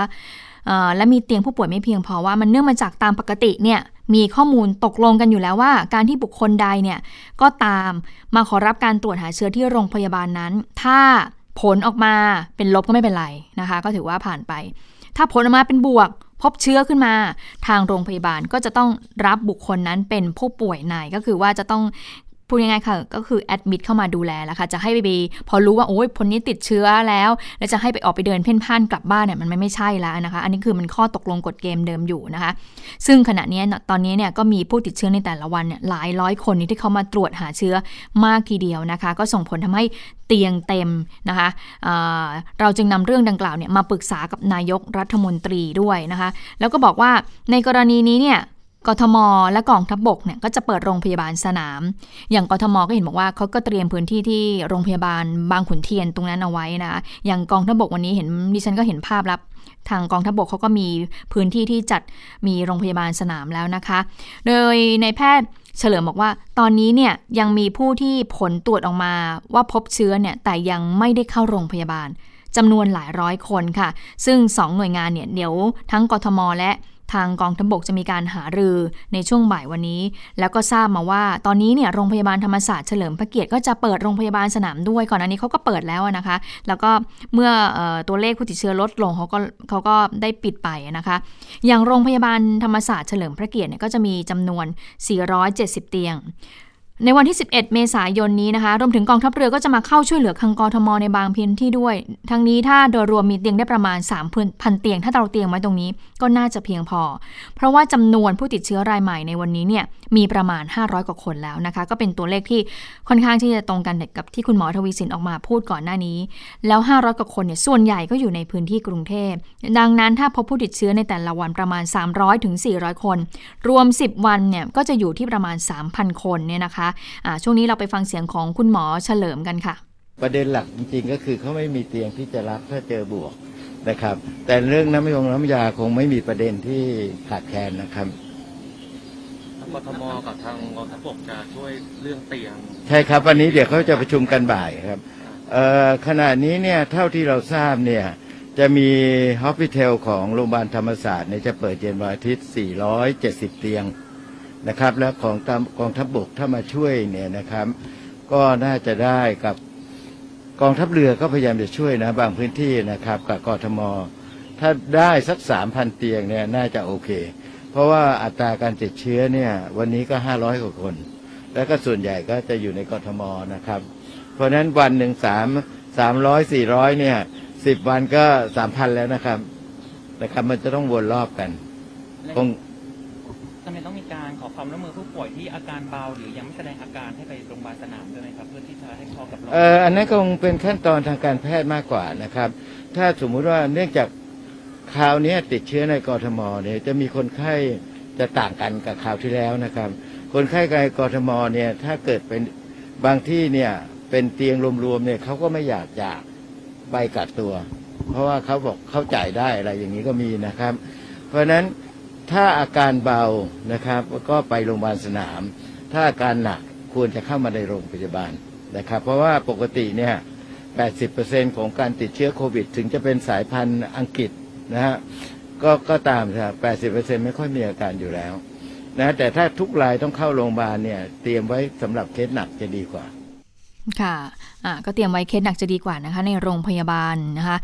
S2: และมีเตียงผู้ป่วยไม่เพียงพอว่ามันเนื่องมาจากตามปกติเนี่ยมีข้อมูลตกลงกันอยู่แล้วว่า การที่บุคคลใดเนี่ยก็ตามมาขอรับการตรวจหาเชื้อที่โรงพยาบาลนั้น ถ้าผลออกมาเป็นลบก็ไม่เป็นไรนะคะ ก็ถือว่าผ่านไป ถ้าผลออกมาเป็นบวก พบเชื้อขึ้นมา ทางโรงพยาบาลก็จะต้องรับบุคคลนั้นเป็นผู้ป่วยในก็คือว่าจะต้อง พูดง่ายๆค่ะก็คือแอดมิดเข้ามาดูแลแล้วค่ะจะให้ไปพอรู้ว่าโอ้ยคนนี้ติดเชื้อแล้ว แล้วจะให้ไปออกไปเดินเพ่นพ่านกลับบ้านเนี่ยมันไม่ไม่ใช่แล้วนะคะ อันนี้คือมันข้อตกลงกฎเกมเดิมอยู่นะคะ ซึ่งขณะนี้ตอนนี้เนี่ยก็มีผู้ติดเชื้อในแต่ละวันเนี่ยหลายร้อยคนที่เขามาตรวจหาเชื้อมากทีเดียวนะคะ ก็ส่งผลทำให้เตียงเต็มนะคะเเราจึงนำเรื่องดังกล่าวเนี่ยมาปรึกษากับนายกรัฐมนตรีด้วยนะคะ แล้วก็บอกว่าในกรณีนี้เนี่ย กทม และกองทัพบบกเนี่ยก็จะเปิดโรงพยาบาลสนาม อย่างกทมก็เห็นบอกว่าเขาก็เตรียมพื้นที่ที่โรงพยาบาลบางขุนเทียนตรงนั้นเอาไว้นะ อย่างกองทัพบบกวันนี้เห็นดิฉันก็เห็นภาพแล้วทางกองทัพบบกเขาก็มีพื้นที่ที่จัดมีโรงพยาบาลสนามแล้วนะคะ โดยในายแพทย์เฉลิมบอกว่า ตอนนี้เนี่ยยังมีผู้ที่ผลตรวจออกมาว่าพบเชื้อเนี่ยแต่ยังไม่ได้เข้าโรงพยาบาลจำนวนหลายร้อยคนค่ะ ซึ่ง 2 หน่วยงานเนี่ยเดี๋ยวทั้งกทมและ ทางกองทัพบกจะมีการหารือในช่วงบ่ายวันนี้ แล้วก็ทราบมาว่า ตอนนี้เนี่ยโรงพยาบาลธรรมศาสตร์เฉลิมพระเกียรติก็จะเปิดโรงพยาบาลสนามด้วยก่อนอันนี้เขาก็เปิดแล้วนะคะ แล้วก็เมื่ออตัวเลขผู้ติดเชื้อลดลงเขาก็เขาก็ได้ปิดไปนะคะ อย่างโรงพยาบาลธรรมศาสตร์เฉลิมพระเกียรติเนี่ยก็จะมีจำนวน 470 เตียง ในวันที่ 11 เมษายนนี้นะคะรวมถึงกองทัพเรือก็จะมาเข้าช่วยเหลือคังกรทมในบางพื้นที่ด้วย ทั้งนี้ถ้าโดยรวมมีเตียงได้ประมาณ 3,000 เตียง ถ้าเราเตียงไว้ตรงนี้ก็น่าจะเพียงพอ เพราะว่าจำนวนผู้ติดเชื้อรายใหม่ในวันนี้เนี่ยมีประมาณ 500 กว่าคนแล้วนะคะ ก็เป็นตัวเลขที่ค่อนข้างที่จะตรงกันกับที่คุณหมอทวีสินออกมาพูดก่อนหน้านี้ แล้ว 500 กว่าคนเนี่ยส่วนใหญ่ก็อยู่ในพื้นที่กรุงเทพ ดังนั้นถ้าพบผู้ติดเชื้อในแต่ละวันประมาณ 300ถึง400 คน รวม 10 วันเนี่ยก็จะอยู่ที่ประมาณ 3,000 คนเนี่ยนะคะะช่วงนี้เราไปฟังเสียงของคุณหมอเฉลิมกันค่ะ
S7: ประเด็นหลักจริงๆก็คือเขาไม่มีเตียงที่จะรับถ้าเจอบวกนะครับ แต่เรื่องน้ำยงน้ำยาคงไม่มีประเด็นที่ขาดแคลนนะครับ
S8: ทางกทมกับทางกองทัพบกจะช่วยเรื่องเตียง
S7: ใช่ครับ วันนี้เดี๋ยวเขาจะประชุมกันบ่ายครับเอ่อขณะนี้เนี่ยเท่าที่เราทราบเนี่ยจะมีฮอสพิทอลของโรงพยาบาลธรรมศาสตร์เนี่ยจะเปิดเย็นวันอาทิตย์ 470 เตียง นะครับ แล้วของตามกองทัพบกถ้ามาช่วยเนี่ยนะครับ ก็น่าจะได้กับกองทัพเรือก็พยายามจะช่วยนะบางพื้นที่นะครับกับกทม ถ้าได้สัก3,000เตียงเนี่ยน่าจะโอเค เพราะว่าอัตราการติดเชื้อเนี่ยวันนี้ก็500กว่าคน แล้วก็ส่วนใหญ่ก็จะอยู่ในกทมนะครับ เพราะฉะนั้นวันหนึ่งสามสามร้อยสี่ร้อยเนี่ยสิบวันก็สามพันแล้วนะครับนะครับมันจะต้องวนรอบกันคง
S8: ป่วยที่อาการเบาหรือยังไม่แสดงอาการให้ไปโรงพยาบาลสนามด้วยไหมครับเพื่อที่จะให้พอกับเรา
S7: เอ่ออันนั้นคงเป็นขั้นตอนทางการแพทย์มากกว่านะครับ ถ้าสมมุติว่าเนื่องจากคราวนี้ติดเชื้อในกรทมเนี่ยจะมีคนไข้จะต่างกันกับคราวที่แล้วนะครับ คนไข้ในกรทมเนี่ยถ้าเกิดเป็นบางที่เนี่ยเป็นเตียงรวมๆเนี่ยเขาก็ไม่อยากจะไปกักตัว เพราะว่าเขาบอกเขาจ่ายได้อะไรอย่างนี้ก็มีนะครับ เพราะฉะนั้น ถ้าอาการเบานะครับก็ไปโรงพยาบาลสนาม ถ้าอาการหนักควรจะเข้ามาในโรงพยาบาลนะครับ เพราะว่าปกติเนี่ย 80%ของการติดเชื้อโควิด ถึงจะเป็นสายพันธุ์อังกฤษนะฮะก็ก็ตามครับ80%ไม่ค่อยมีอาการอยู่แล้วนะแต่ถ้าทุกรายต้องเข้าโรงพยาบาลเนี่ย เตรียมไว้สำหรับเคสหนักจะดีกว่า
S2: ค่ะะ ก็เตรียมไว้เคสหนักจะดีกว่านะคะในโรงพยาบาลนะคะ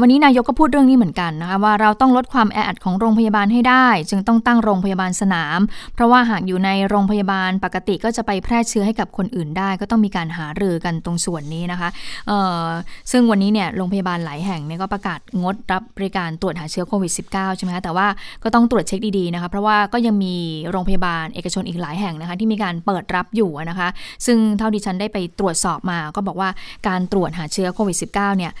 S2: วันนี้นายกก็พูดเรื่องนี้เหมือนกันนะคะว่าเราต้องลดความแออัดของโรงพยาบาลให้ได้ จึงต้องตั้งโรงพยาบาลสนาม เพราะว่าหากอยู่ในโรงพยาบาลปกติก็จะไปแพร่เชื้อให้กับคนอื่นได้ ก็ต้องมีการหารือกันตรงส่วนนี้นะคะซึ่งวันนี้เนี่ยโรงพยาบาลหลายแห่งเนี่ยก็ประกาศงดรับบริการตรวจหาเชื้อโควิด -19 ใช่ไหมคะแต่ว่าก็ต้องตรวจเช็คดีๆนะคะเพราะว่าก็ยังมีโรงพยาบาลเอกชนอีกหลายแห่งนะคะที่มีการเปิดรับอยู่นะคะ ซึ่งเท่าที่ฉันได้ไปตรวจสอบมาก็บอกว่าการตรวจหาเชื้อโควิด -19 เนี่ย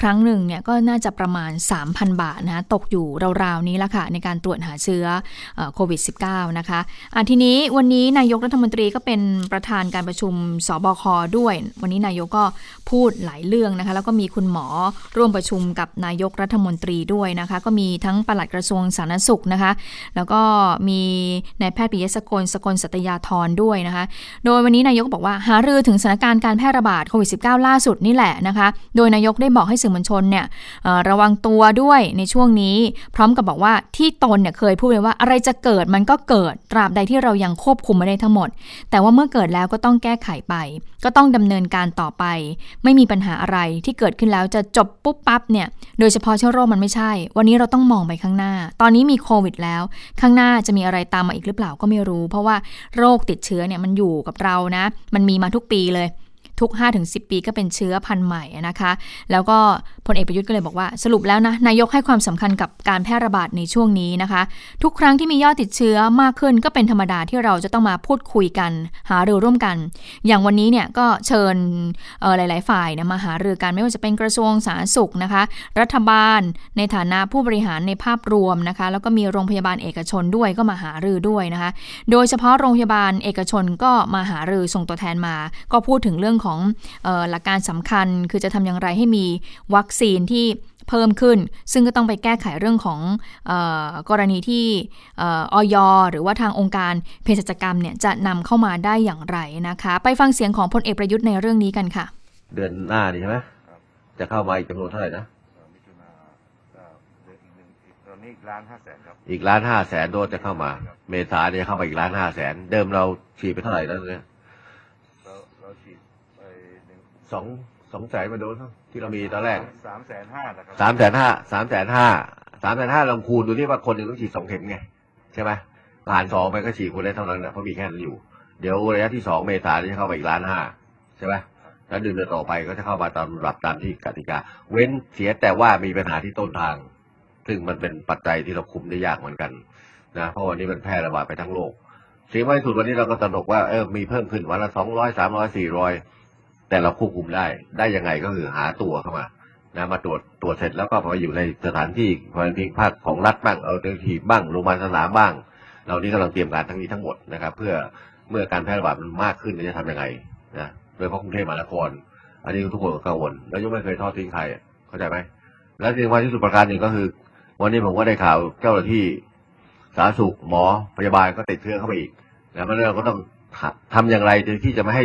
S2: ครั้งหนึ่งเนี่ยก็น่าจะประมาณ 3,000 บาทนะตกอยู่ราวๆนี้ละค่ะในการตรวจหาเชื้อโควิด -19 นะคะะทีนี้วันนี้นายกรัฐมนตรีก็เป็นประธานการประชุมสบคด้วย วันนี้นายกก็พูดหลายเรื่องนะคะแล้วก็มีคุณหมอร่วมประชุมกับนายกรัฐมนตรีด้วยนะคะก็มีทั้งปลัดกระทรวงสาธารณสุขนะคะแล้วก็มีนายแพทย์ปิยสกลสกลสัตยาธรด้วยนะคะโดยวันนี้นายกบอกว่าหารือถึงสถานการณ์การแพร่ระบาดโควิด -19 ล่าสุดนี่แหละนะคะ โดยนายกได้บอกให้สื่อมวลชนเนี่ยระวังตัวด้วยในช่วงนี้ พร้อมกับบอกว่าที่ตนเนี่ยเคยพูดเลยว่าอะไรจะเกิดมันก็เกิดตราบใดที่เรายังควบคุมไม่ได้ทั้งหมด แต่ว่าเมื่อเกิดแล้วก็ต้องแก้ไขไป ก็ต้องดำเนินการต่อไป ไม่มีปัญหาอะไรที่เกิดขึ้นแล้วจะจบปุ๊บปั๊บเนี่ยโดยเฉพาะเชื้อโรคมันไม่ใช่ วันนี้เราต้องมองไปข้างหน้า ตอนนี้มีโควิดแล้ว ข้างหน้าจะมีอะไรตามมาอีกหรือเปล่าก็ไม่รู้ เพราะว่าโรคติดเชื้อเนี่ยมันอยู่กับเรานะ มันมีมาทุกปีเลย ทุก 5-10 ปีก็เป็นเชื้อพันธุ์ใหม่นะคะ แล้วก็พลเอกประยุทธ์ก็เลยบอกว่า สรุปแล้วนะนายกให้ความสำคัญกับการแพร่ระบาดในช่วงนี้นะคะ ทุกครั้งที่มียอดติดเชื้อมากขึ้นก็เป็นธรรมดาที่เราจะต้องมาพูดคุยกัน หารือร่วมกัน อย่างวันนี้เนี่ยก็เชิญหลาย ๆ ฝ่ายนะมาหารือกันไม่ว่าจะเป็นกระทรวงสาธารณสุขนะคะ รัฐบาลในฐานะผู้บริหารในภาพรวมนะคะ แล้วก็มีโรงพยาบาลเอกชนด้วยก็มาหารือด้วยนะคะ โดยเฉพาะโรงพยาบาลเอกชนก็มาหารือส่งตัวแทนมา ก็พูดถึงเรื่องของหลักการสำคัญ คือจะทำอย่างไรให้มีวัคซีนที่เพิ่มขึ้น ซึ่งก็ต้องไปแก้ไขเรื่องของออกรณีที่ออยหรือว่าทางองค์การเภสัชกรรมเนี่ยจะนำเข้ามาได้อย่างไรนะคะ ไปฟังเสียงของพลเอกประยุทธ์ในเรื่องนี้กันค่ะ
S6: เดือนหน้านี่ใช่ไหมจะเข้ามาอีกจำนวนเท่าไหร่นะอีกล้านห้าแสนครับอีกล้านห้าแสนโดสจะเข้ามา เมษาเนี่ยเข้ามาอีกล้านห้าแสนเดิมเราฉีดไปเท่าไหร่แล้วเนี่ย สองสองแสนมาโดนที่เรามีตอนแรกสามแสนห้าสามแสนห้าสามแสนห้าสามแสนห้าลองคูณดูที่ว่าคนหนึ่งต้องฉีดสองเข็มไงใช่ไหมผ่านสองไปก็ฉีดคนได้เท่านั้นนะเพราะมีแค่นั้นอยู่ เดี๋ยวระยะที่สองเมษาจะเข้าไปอีกล้านห้าใช่ไหมแล้วเดือนต่อไปก็จะเข้ามาตามรับตามที่กติกา เว้นเสียแต่ว่ามีปัญหาที่ต้นทาง ซึ่งมันเป็นปัจจัยที่เราคุมได้ยากเหมือนกันนะเพราะวันนี้มันแพร่ระบาดไปทั้งโลกสิ่งที่สุดวันนี้เราก็ตระหนกว่าเออมีเพิ่มขึ้นวันละสองร้อยสามร้อยสี่ร้อย แต่เราควบคุมได้ ได้ยังไงก็คือหาตัวเข้ามานะมาตรวจตรวจเสร็จแล้วก็มาอยู่ในสถานที่ควอนพิงภาคของรัฐบ้างเอาเต็มทีบ้างโรงพยาบาลสนามบ้างเรานี้กำลังเตรียมการทั้งนี้ทั้งหมดนะครับ เพื่อเมื่อการแพร่ระบาดมันมากขึ้นจะทำยังไงนะโดยเฉพาะกรุงเทพมหานคร อันนี้ทุกคนกังวลแล้วยังไม่เคยทอดทิ้งใครเข้าใจไหมและสิ่งสำคัญที่สุดประการหนึ่งก็คือ วันนี้ผมก็ได้ข่าวเจ้าหน้าที่สาธารณสุขหมอพยาบาลก็ติดเชื้อเข้าไปอีกแล้วเราก็ต้องทำอย่างไรที่จะไม่ให้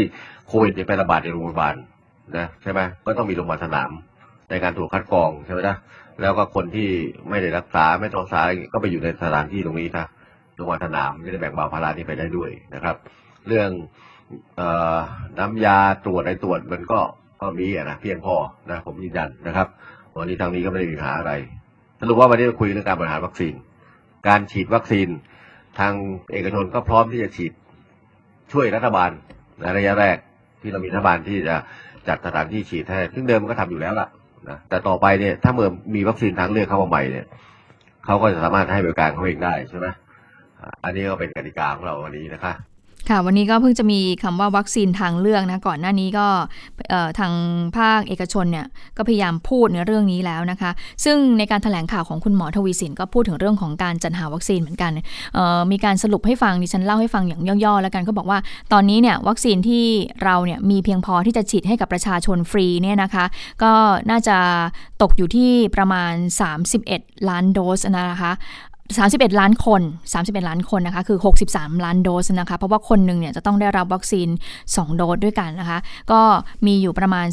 S6: โควิดไประบาดในโรงพยาบาลนะใช่ไหมก็ต้องมีโรงพยาบาลสนามในการตรวจคัดกรองใช่ไหมนะแล้วก็คนที่ไม่ได้รักษาไม่ต้องรักษาก็ไปอยู่ในสถานที่ตรงนี้นะโรงพยาบาลสนามจะได้แบ่งเบาภาระนี้ไปได้ด้วยนะครับ เรื่องอน้ำยาตรวจในตรวจมันก็ก็มีนะเพียงพอนะผมยืนยันนะครับ วันนี้ทางนี้ก็ไม่ได้มีปัญหาอะไรสรุปว่าวันนี้เราคุยเรื่องการบริหารวัคซีน การฉีดวัคซีน ทางเอกชนก็พร้อมที่จะฉีดช่วยรัฐบาลในระยะแรก ที่เรามีรัฐบาลที่จะจัดสถานที่ฉีดให้ซึ่งเดิมมันก็ทำอยู่แล้วล่ะนะแต่ต่อไปเนี่ยถ้าเมื่อมีวัคซีนทางเลือกเข้ามาใหม่เนี่ยเขาก็จะสามารถให้บริการเขาเองได้ใช่ไหมอันนี้ก็เป็นกติกาของเราวันนี้นะคะ
S2: ค่ะ วันนี้ก็เพิ่งจะมีคำว่าวัคซีนทางเลือกนะ ก่อนหน้านี้ก็ทางภาคเอกชนเนี่ยก็พยายามพูดในเรื่องนี้แล้วนะคะ ซึ่งในการถแถลงข่าวของคุณหมอทวีสินก็พูดถึงเรื่องของการจัดหาวัคซีนเหมือนกันมีการสรุปให้ฟังดิฉันเล่าให้ฟังอย่างย่อๆ แล้วกันก็บอกว่าตอนนี้เนี่ยวัคซีนที่เราเนี่ยมีเพียงพอที่จะฉีดให้กับประชาชนฟรีเนี่ยนะคะ ก็น่าจะตกอยู่ที่ประมาณ 31 ล้านโดสนะคะ 31 ล้านคน 31 ล้านคนนะคะ คือ 63 ล้านโดสนะคะ เพราะว่าคนหนึ่งเนี่ยจะต้องได้รับวัคซีน 2 โดสด้วยกันนะคะ ก็มีอยู่ประมาณ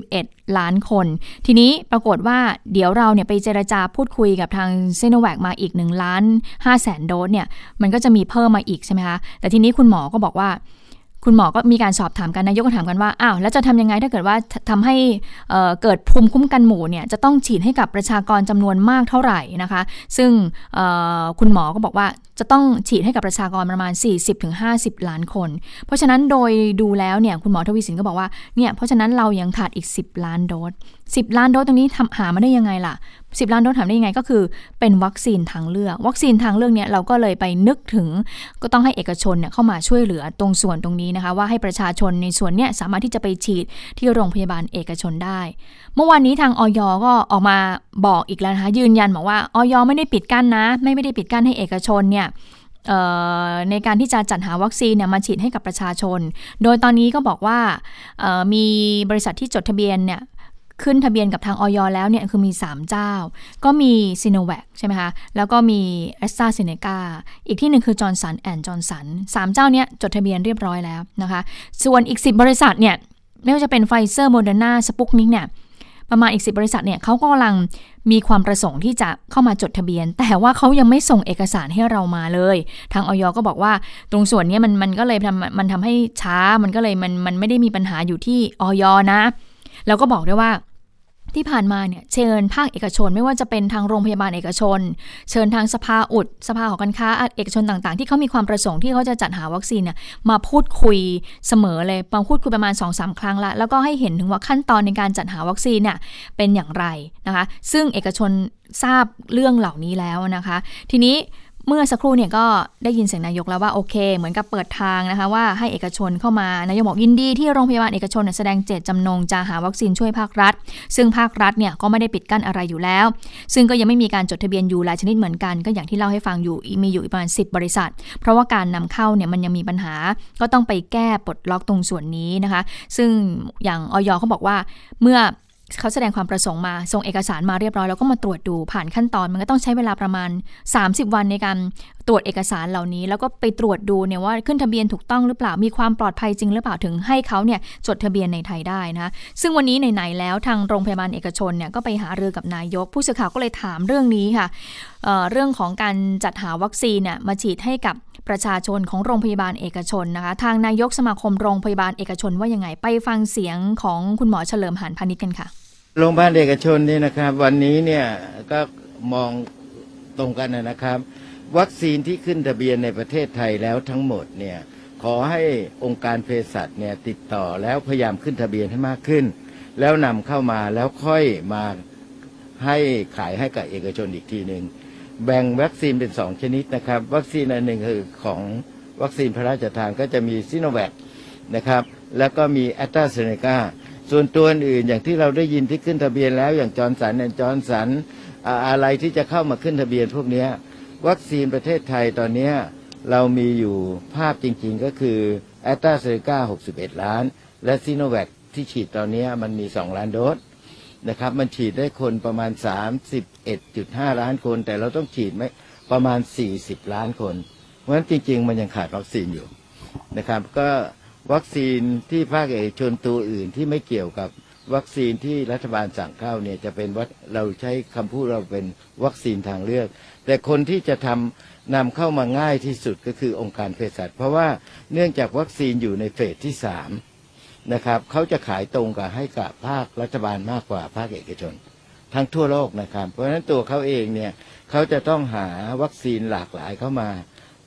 S2: 31 ล้านคน ทีนี้ปรากฏว่าเดี๋ยวเราเนี่ยไปเจรจาพูดคุยกับทางเซโนแวคมาอีก1ล้าน5แสนโดสเนี่ย มันก็จะมีเพิ่มมาอีกใช่ไหมคะ แต่ทีนี้คุณหมอก็บอกว่า คุณหมอก็มีการสอบถามกันนายกก็ถามกันว่าอ้าวแล้วจะทำยังไงถ้าเกิดว่าทำให้เกิดภูมิคุ้มกันหมู่เนี่ยจะต้องฉีดให้กับประชากรจำนวนมากเท่าไหร่นะคะ ซึ่งคุณหมอก็บอกว่า จะต้องฉีดให้กับประชากรประมาณ 40-50 ล้านคน เพราะฉะนั้นโดยดูแล้วเนี่ยคุณหมอทวีสินก็บอกว่าเนี่ยเพราะฉะนั้นเรายังขาดอีก 10 ล้านโดส 10 ล้านโดสตรงนี้ทำหามาได้ยังไงล่ะ 10 ล้านโดสถาได้ยังไงก็คือเป็นวัคซีนทางเลือก วัคซีนทางเลือกเนี่ยเราก็เลยไปนึกถึงก็ต้องให้เอกชนเนี่ยเข้ามาช่วยเหลือตรงส่วนตรงนี้นะคะว่าให้ประชาชนในส่วนเนี้ยสามารถที่จะไปฉีดที่โรงพยาบาลเอกชนได้ เมื่อวานนี้ทางออยก็ออกมาบอกอีกแล้วนะคะยืนยันบอกว่าออยไม่ได้ปิดกั้นนะ ไม่ไม่ได้ปิดกั้นให้เอกชนเนี่ยในการที่จะจัดหาวัคซีนเนี่ยมาฉีดให้กับประชาชน โดยตอนนี้ก็บอกว่ามีบริษัทที่จดทะเบียนเนี่ยขึ้นทะเบียนกับทางอย. แล้วเนี่ยคือมี 3 เจ้า ก็มีซีโนแวคใช่ไหมคะ แล้วก็มีแอสตราเซเนกาอีกที่หนึ่งคือจอห์นสันแอนด์จอห์นสันสามเจ้าเนี้ยจดทะเบียนเรียบร้อยแล้วนะคะ ส่วนอีก 10 บริษัทเนี่ยไม่ว่าจะเป็นไฟเซอร์โมเดอร์นาสปุกนิกเนี่ย ประมาณอีก 10 บริษัทเนี่ยเขาก็กำลังมีความประสงค์ที่จะเข้ามาจดทะเบียน แต่ว่าเขายังไม่ส่งเอกสารให้เรามาเลย ทางออยก็บอกว่าตรงส่วนนี้มันมันก็เลยทำมันทำให้ช้ามันก็เลยมันมันไม่ได้มีปัญหาอยู่ที่ออยนะ แล้วก็บอกด้วยว่า ที่ผ่านมาเนี่ยเชิญภาคเอกชน ไม่ว่าจะเป็นทางโรงพยาบาลเอกชน เชิญทางสภาอุด สภาหอการค้าเอกชนต่างๆ ที่เขามีความประสงค์ที่เขาจะจัดหาวัคซีนเนี่ยมาพูดคุยเสมอเลยมาพูดคุยประมาณ2อสครั้งละแล้วก็ให้เห็นถึงว่าขั้นตอนในการจัดหาวัคซีนเนี่ยเป็นอย่างไรนะคะ ซึ่งเอกชนทราบเรื่องเหล่านี้แล้วนะคะ ทีนี้ เมื่อสักครู่เนี่ยก็ได้ยินเสียงนายกแล้วว่าโอเค เหมือนกับเปิดทางนะคะว่าให้เอกชนเข้ามานายกบอกยินดีที่โรงพยาบาลเอกชนแสดงเจตจำนงจะหาวัคซีนช่วยภาครัฐ ซึ่งภาครัฐเนี่ยก็ไม่ได้ปิดกั้นอะไรอยู่แล้ว ซึ่งก็ยังไม่มีการจดทะเบียนอยู่หลายชนิดเหมือนกัน ก็อย่างที่เล่าให้ฟังอยู่มีอยู่ประมาณ10 บริษัท เพราะว่าการนำเข้าเนี่ยมันยังมีปัญหา ก็ต้องไปแก้ปลดล็อกตรงส่วนนี้นะคะ ซึ่งอย่างออยเขาบอกว่าเมื่อ เขาแสดงความประสงค์มาส่งเอกสารมาเรียบร้อยแล้วก็มาตรวจดูผ่านขั้นตอนมันก็ต้องใช้เวลาประมาณ 30 วันในการตรวจเอกสารเหล่านี้ แล้วก็ไปตรวจดูเนี่ยว่าขึ้นทะเบียนถูกต้องหรือเปล่ามีความปลอดภัยจริงหรือเปล่าถึงให้เขาเนี่ยจดทะเบียนในไทยได้นะซึ่งวันนี้ไหนๆแล้วทางโรงพยาบาลเอกชนเนี่ยก็ไปหาเรือกับนายก ผู้สื่อข่าวก็เลยถามเรื่องนี้ค่ะเเรื่องของการจัดหาวัคซีนเนี่ยมาฉีดให้กับประชาชนของโรงพยาบาลเอกชนนะคะทางนายกสมาคมโรงพยาบาลเอกชนว่ายังไงไปฟังเสียงของคุณหมอเฉลิมหานพานิชกันค่ะ
S7: โรงพยาบาลเอกชนนี่นะครับ วันนี้เนี่ยก็มองตรงกันนะครับ วัคซีนที่ขึ้นทะเบียนในประเทศไทยแล้วทั้งหมดเนี่ยขอให้องค์การเภสัชเนี่ยติดต่อแล้วพยายามขึ้นทะเบียนให้มากขึ้น แล้วนำเข้ามาแล้วค่อยมาให้ขายให้กับเอกชนอีกทีหนึ่งแบ่งวัคซีนเป็นสองชนิดนะครับ วัคซีนอันหนึ่งคือของวัคซีนพระราชทานก็จะมีซิโนแวคนะครับแล้วก็มีแอสตราเซเนกา ส่วนตัวอื่นอย่างที่เราได้ยินที่ขึ้นทะเบียนแล้วอย่างจอห์นสันแอนด์จอห์นสันอะไรที่จะเข้ามาขึ้นทะเบียนพวกนี้วัคซีนประเทศไทยตอนนี้เรามีอยู่ภาพจริงๆก็คือแอสตราเซเนกา61 ล้าน และซีโนแวคที่ฉีดตอนนี้มันมี 2 ล้านโดสนะครับมันฉีดได้คนประมาณ 31.5 ล้านคน แต่เราต้องฉีดให้ประมาณ 40 ล้านคน เพราะฉะนั้นจริง ๆ มันยังขาดวัคซีนอยู่นะครับก็ วัคซีนที่ภาคเอกชนตัวอื่นที่ไม่เกี่ยวกับวัคซีนที่รัฐบาลสั่งเข้าเนี่ยจะเป็นวัเราใช้คำพูดเราเป็นวัคซีนทางเลือก แต่คนที่จะทำนำเข้ามาง่ายที่สุดก็คือองค์การเภสัชเพราะว่าเนื่องจากวัคซีนอยู่ในเฟสที่สามนะครับเขาจะขายตรงกับให้กับภาครัฐบาลมากกว่าภาคเอกชน ทั้งทั่วโลกนะครับ เพราะฉะนั้นตัวเขาเองเนี่ยเขาจะต้องหาวัคซีนหลากหลายเข้ามา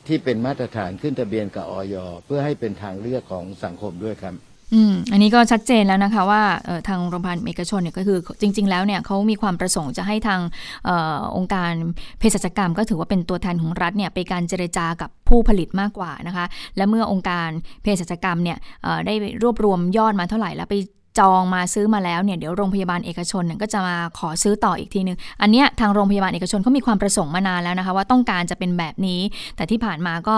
S7: ที่เป็นมาตรฐานขึ้นทะเบียนกับออยเพื่อให้เป็นทางเลือกของสังคมด้วยครับ
S2: อืมอันนี้ก็ชัดเจนแล้วนะคะว่าทางโรงพยาบาลเอกชนเนี่ยก็คือจริง ๆ แล้วเนี่ยเขามีความประสงค์จะให้ทางอองค์การเภสัชกรรม ก็ถือว่าเป็นตัวแทนของรัฐเนี่ยไปการเจรจากับผู้ผลิตมากกว่านะคะ และเมื่อองค์การเภสัชกรรมเนี่ยได้รวบรวมยอดมาเท่าไหร่แล้วไป จองมาซื้อมาแล้วเนี่ยเดี๋ยวโรงพยาบาลเอกชนก็จะมาขอซื้อต่ออีกทีนึง อันเนี้ยทางโรงพยาบาลเอกชนเขามีความประสงค์มานานแล้วนะคะ ว่าต้องการจะเป็นแบบนี้ แต่ที่ผ่านมาก็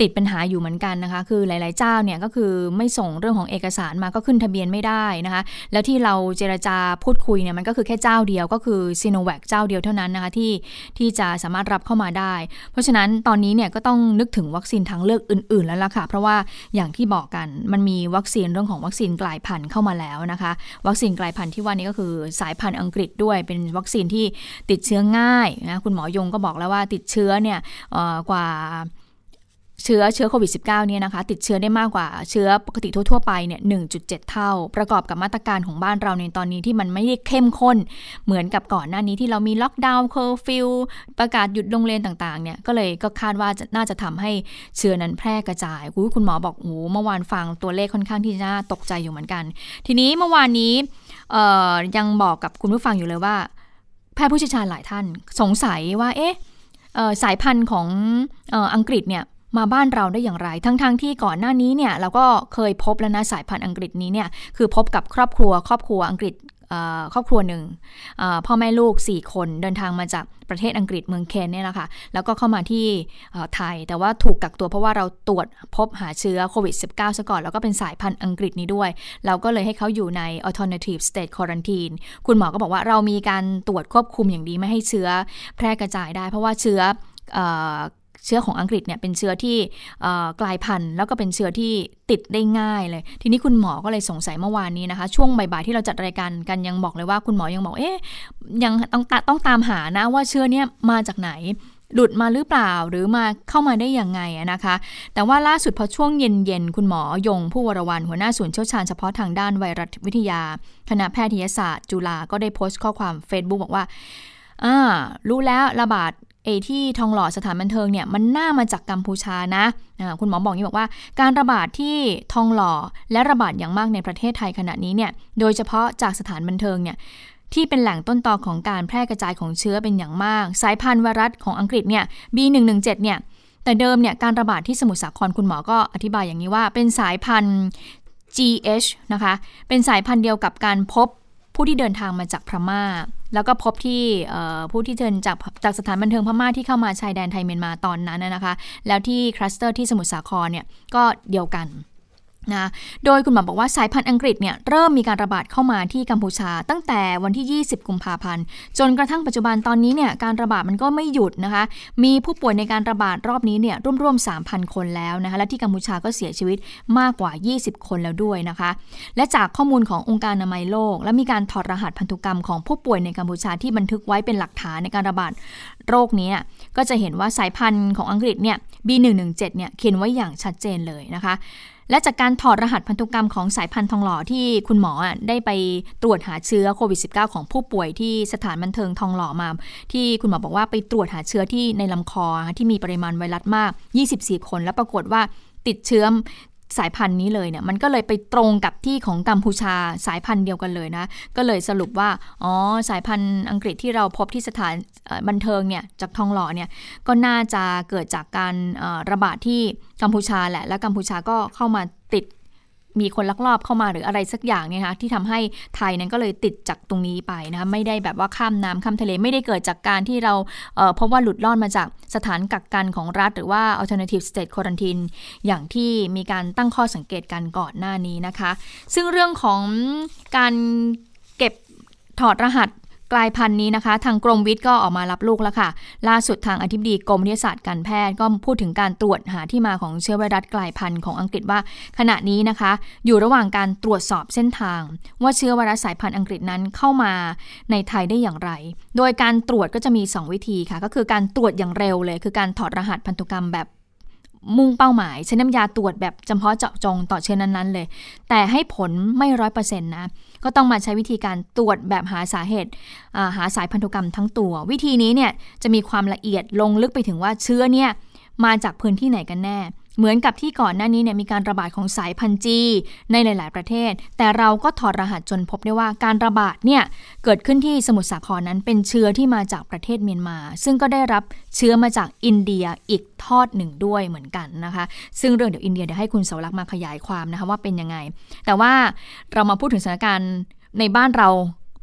S2: ติดปัญหาอยู่เหมือนกันนะคะ คือหลาย ๆ เจ้าเนี่ยก็คือไม่ส่งเรื่องของเอกสารมาก็ขึ้นทะเบียนไม่ได้นะคะ แล้วที่เราเจรจาพูดคุยเนี่ยมันก็คือแค่เจ้าเดียวก็คือซีโนแวคเจ้าเดียวเท่านั้นนะคะที่ที่จะสามารถรับเข้ามาได้ เพราะฉะนั้นตอนนี้เนี่ยก็ต้องนึกถึงวัคซีนทางเลือกอื่น ๆ แล้วล่ะค่ะ เพราะว่าอย่างที่บอกกันมันมีวัคซีนเรื่องของวัคซีนกลายพันธุ์เข้ามาแล้วนะคะ วัคซีนกลายพันธุ์ที่ว่านี้ก็คือสายพันธุ์อังกฤษด้วย เป็นวัคซีนที่ติดเชื้อง่ายนะคุณหมอยงก็บอกแล้วว่าติดเชื้อเนี่ยกว่า เชื้อเชื้อโควิด -19 เนี่ยนะคะติดเชื้อได้มากกว่าเชื้อปกติทั่ว ๆ ไปเนี่ย 1.7 เท่า ประกอบกับมาตรการของบ้านเราในตอนนี้ที่มันไม่ได้เข้มข้น เหมือนกับก่อนหน้านี้ที่เรามีล็อกดาวน์เคอร์ฟิวประกาศหยุดโรงเรียนต่างๆเนี่ยก็เลยก็คาดว่าน่าจะทำให้เชื้อนั้นแพร่กระจายคุณหมอบอกโอ้เมื่อวานฟังตัวเลขค่อนข้างที่น่าตกใจอยู่เหมือนกัน ทีนี้เมื่อวานนี้ยังบอกกับคุณผู้ฟังอยู่เลยว่า แพทย์ผู้เชี่ยวชาญหลายท่านสงสัยว่าเอ๊ะสายพันธุ์ของอังกฤษเนี่ย มาบ้านเราได้อย่างไร ทั้งๆทที่ก่อนหน้านี้เนี่ยเราก็เคยพบแล้วนะสายพันธุ์อังกฤษนี้เนี่ยคือพบกับครอบครัว ครอบครัวอังกฤษครอบครัวหนึ่งพ่อแม่ลูก 4 คนเดินทางมาจากประเทศอังกฤษเมืองเคนเนี่ยแหละค่ะแล้วก็เข้ามาที่ไทย แต่ว่าถูกกักตัวเพราะว่าเราตรวจพบหาเชื้อโควิด -19 ซะก่อน แล้วก็เป็นสายพันธุ์อังกฤษนี้ด้วย เราก็เลยให้เขาอยู่ใน alternative state quarantine คุณหมอก็บอกว่าเรามีการตรวจควบคุมอย่างดีไม่ให้เชื้อแพร่กระจายได้ เพราะว่าเชื้อ เชื้อของอังกฤษเนี่ยเป็นเชื้อที่กลายพันธุ์แล้วก็เป็นเชื้อที่ติดได้ง่ายเลย ทีนี้คุณหมอก็เลยสงสัยเมื่อวานนี้นะคะ ช่วงบ่ายๆที่เราจัดรายการกันยังบอกเลยว่าคุณหมอยังบอกเอ๊ะยังต้องต้องตามหานะว่าเชื้อเนี้ยมาจากไหนหลุดมาหรือเปล่าหรือมาเข้ามาได้ยังไงนะคะ แต่ว่าล่าสุดพอช่วงเย็นๆ คุณหมอยงผู้วรวันหัวหน้าศูนย์เชี่ยวชาญเฉพาะทางด้านไวรัสวิทยา คณะแพทยศาสตร์ จุฬาก็ได้โพสต์ข้อความ Facebook บอกว่าอ่ารู้แล้วระบาด อที่ทองหล่อสถานบันเทิงเนี่ยมันน่ามาจากกัมพูชานะะคุณหมอบอกนี้บอกว่า การระบาดที่ทองหล่อและระบาดอย่างมากในประเทศไทยขณะนี้เนี่ยโดยเฉพาะจากสถานบันเทิงเนี่ยที่เป็นแหล่งต้นตอของการแพร่กระจายของเชื้อเป็นอย่างมาก สายพันธุ์ไวรัสของอังกฤษเนี่ย B117 เนี่ยแต่เดิมเนี่ยการระบาดที่สมุทรสาครคุณหมอก็อธิบายอย่างนี้ว่า เป็นสายพันธุ์ GH นะคะ เป็นสายพันธุ์เดียวกับการพบ ผู้ที่เดินทางมาจากพม่า แล้วก็พบที่ผู้ที่เดินจากจากสถานบันเทิงพม่าที่เข้ามาชายแดนไทยเมียนมาตอนนั้นนะคะ แล้วที่คลัสเตอร์ที่สมุทรสาครเนี่ยก็เดียวกัน นะโดยคุณหมอบอกว่าสายพันธุ์อังกฤษเนี่ยเริ่มมีการระบาดเข้ามาที่กัมพูชา ตั้งแต่วันที่ 20 กุมภาพันธ์ จนกระทั่งปัจจุบันตอนนี้เนี่ยการระบาดมันก็ไม่หยุดนะคะ มีผู้ป่วยในการระบาดรอบนี้เนี่ยร่วมๆ 3,000 คนแล้วนะคะ และที่กัมพูชาก็เสียชีวิตมากกว่า 20 คนแล้วด้วยนะคะ และจากข้อมูลขององค์การอนามัยโลก และมีการถอดรหัสพันธุกรรมของผู้ป่วยในกัมพูชาที่บันทึกไว้เป็นหลักฐานในการระบาดโรคนี้ก็จะเห็นว่าสายพันธุ์ของอังกฤษเนี่ย B117 เนี่ยเขียนไว้อย่างชัดเจนเลยนะคะ และจากการถอดรหัสพันธุกรรมของสายพันธุ์ทองหล่อที่คุณหมอได้ไปตรวจหาเชื้อโควิด -19 ของผู้ป่วยที่สถานบันเทิงทองหล่อมา ที่คุณหมอบอกว่าไปตรวจหาเชื้อที่ในลำคอที่มีปริมาณไวรัสมาก 24 คน และปรากฏว่าติดเชื้อ สายพันธุ์นี้เลยเนี่ยมันก็เลยไปตรงกับที่ของกัมพูชาสายพันธุ์เดียวกันเลยนะ ก็เลยสรุปว่าอ๋อสายพันธุ์อังกฤษที่เราพบที่สถานบันเทิงเนี่ยจากทองหล่อเนี่ยก็น่าจะเกิดจากการระบาดที่กัมพูชาแหละ และกัมพูชาก็เข้ามาติด มีคนลักลอบเข้ามาหรืออะไรสักอย่างเนี่ยคะที่ทำให้ไทยนั้นก็เลยติดจากตรงนี้ไปนะคะไม่ได้แบบว่าข้ามน้ำข้ามทะเลไม่ได้เกิดจากการที่เราเเพราะว่าหลุดลอดมาจากสถานกักกันของรัฐ หรือว่า alternative state quarantine อย่างที่มีการตั้งข้อสังเกตกันก่อนหน้านี้นะคะ ซึ่งเรื่องของการเก็บถอดรหัส กลายพันธุ์นี้นะคะ ทางกรมวิทย์ก็ออกมารับลูกแล้วค่ะ ล่าสุดทางอธิบดีกรมวิทยาศาสตร์การแพทย์ก็พูดถึงการตรวจหาที่มาของเชื้อไวรัสกลายพันธุ์ของอังกฤษว่า ขณะนี้นะคะ อยู่ระหว่างการตรวจสอบเส้นทาง ว่าเชื้อไวรัสสายพันธุ์อังกฤษนั้นเข้ามาในไทยได้อย่างไร โดยการตรวจก็จะมี 2 วิธีค่ะ ก็คือการตรวจอย่างเร็วเลย คือการถอดรหัสพันธุกรรมแบบ มุ่งเป้าหมายใช้น้ำยาตรวจแบบเฉพาะเจาะจงต่อเชื้อนั้นๆเลย แต่ให้ผลไม่ร้อยเปอร์เซ็นต์นะ ก็ต้องมาใช้วิธีการตรวจแบบหาสาเหตุหาสายพันธุกรรมทั้งตัว วิธีนี้เนี่ยจะมีความละเอียดลงลึกไปถึงว่าเชื้อเนี่ยมาจากพื้นที่ไหนกันแน่ เหมือนกับที่ก่อนหน้านี้เนี่ยมีการระบาดของสายพันธุ์จีในหลาย ๆ ประเทศ แต่เราก็ถอดรหัสจนพบได้ว่าการระบาดเนี่ยเกิดขึ้นที่สมุทรสาครนั้นเป็นเชื้อที่มาจากประเทศเมียนมา ซึ่งก็ได้รับเชื้อมาจากอินเดียอีกทอดหนึ่งด้วยเหมือนกันนะคะ ซึ่งเรื่องเดี๋ยวอินเดียเดี๋ยวให้คุณเสารักษ์มาขยายความนะคะว่าเป็นยังไง แต่ว่าเรามาพูดถึงสถานการณ์ในบ้านเรา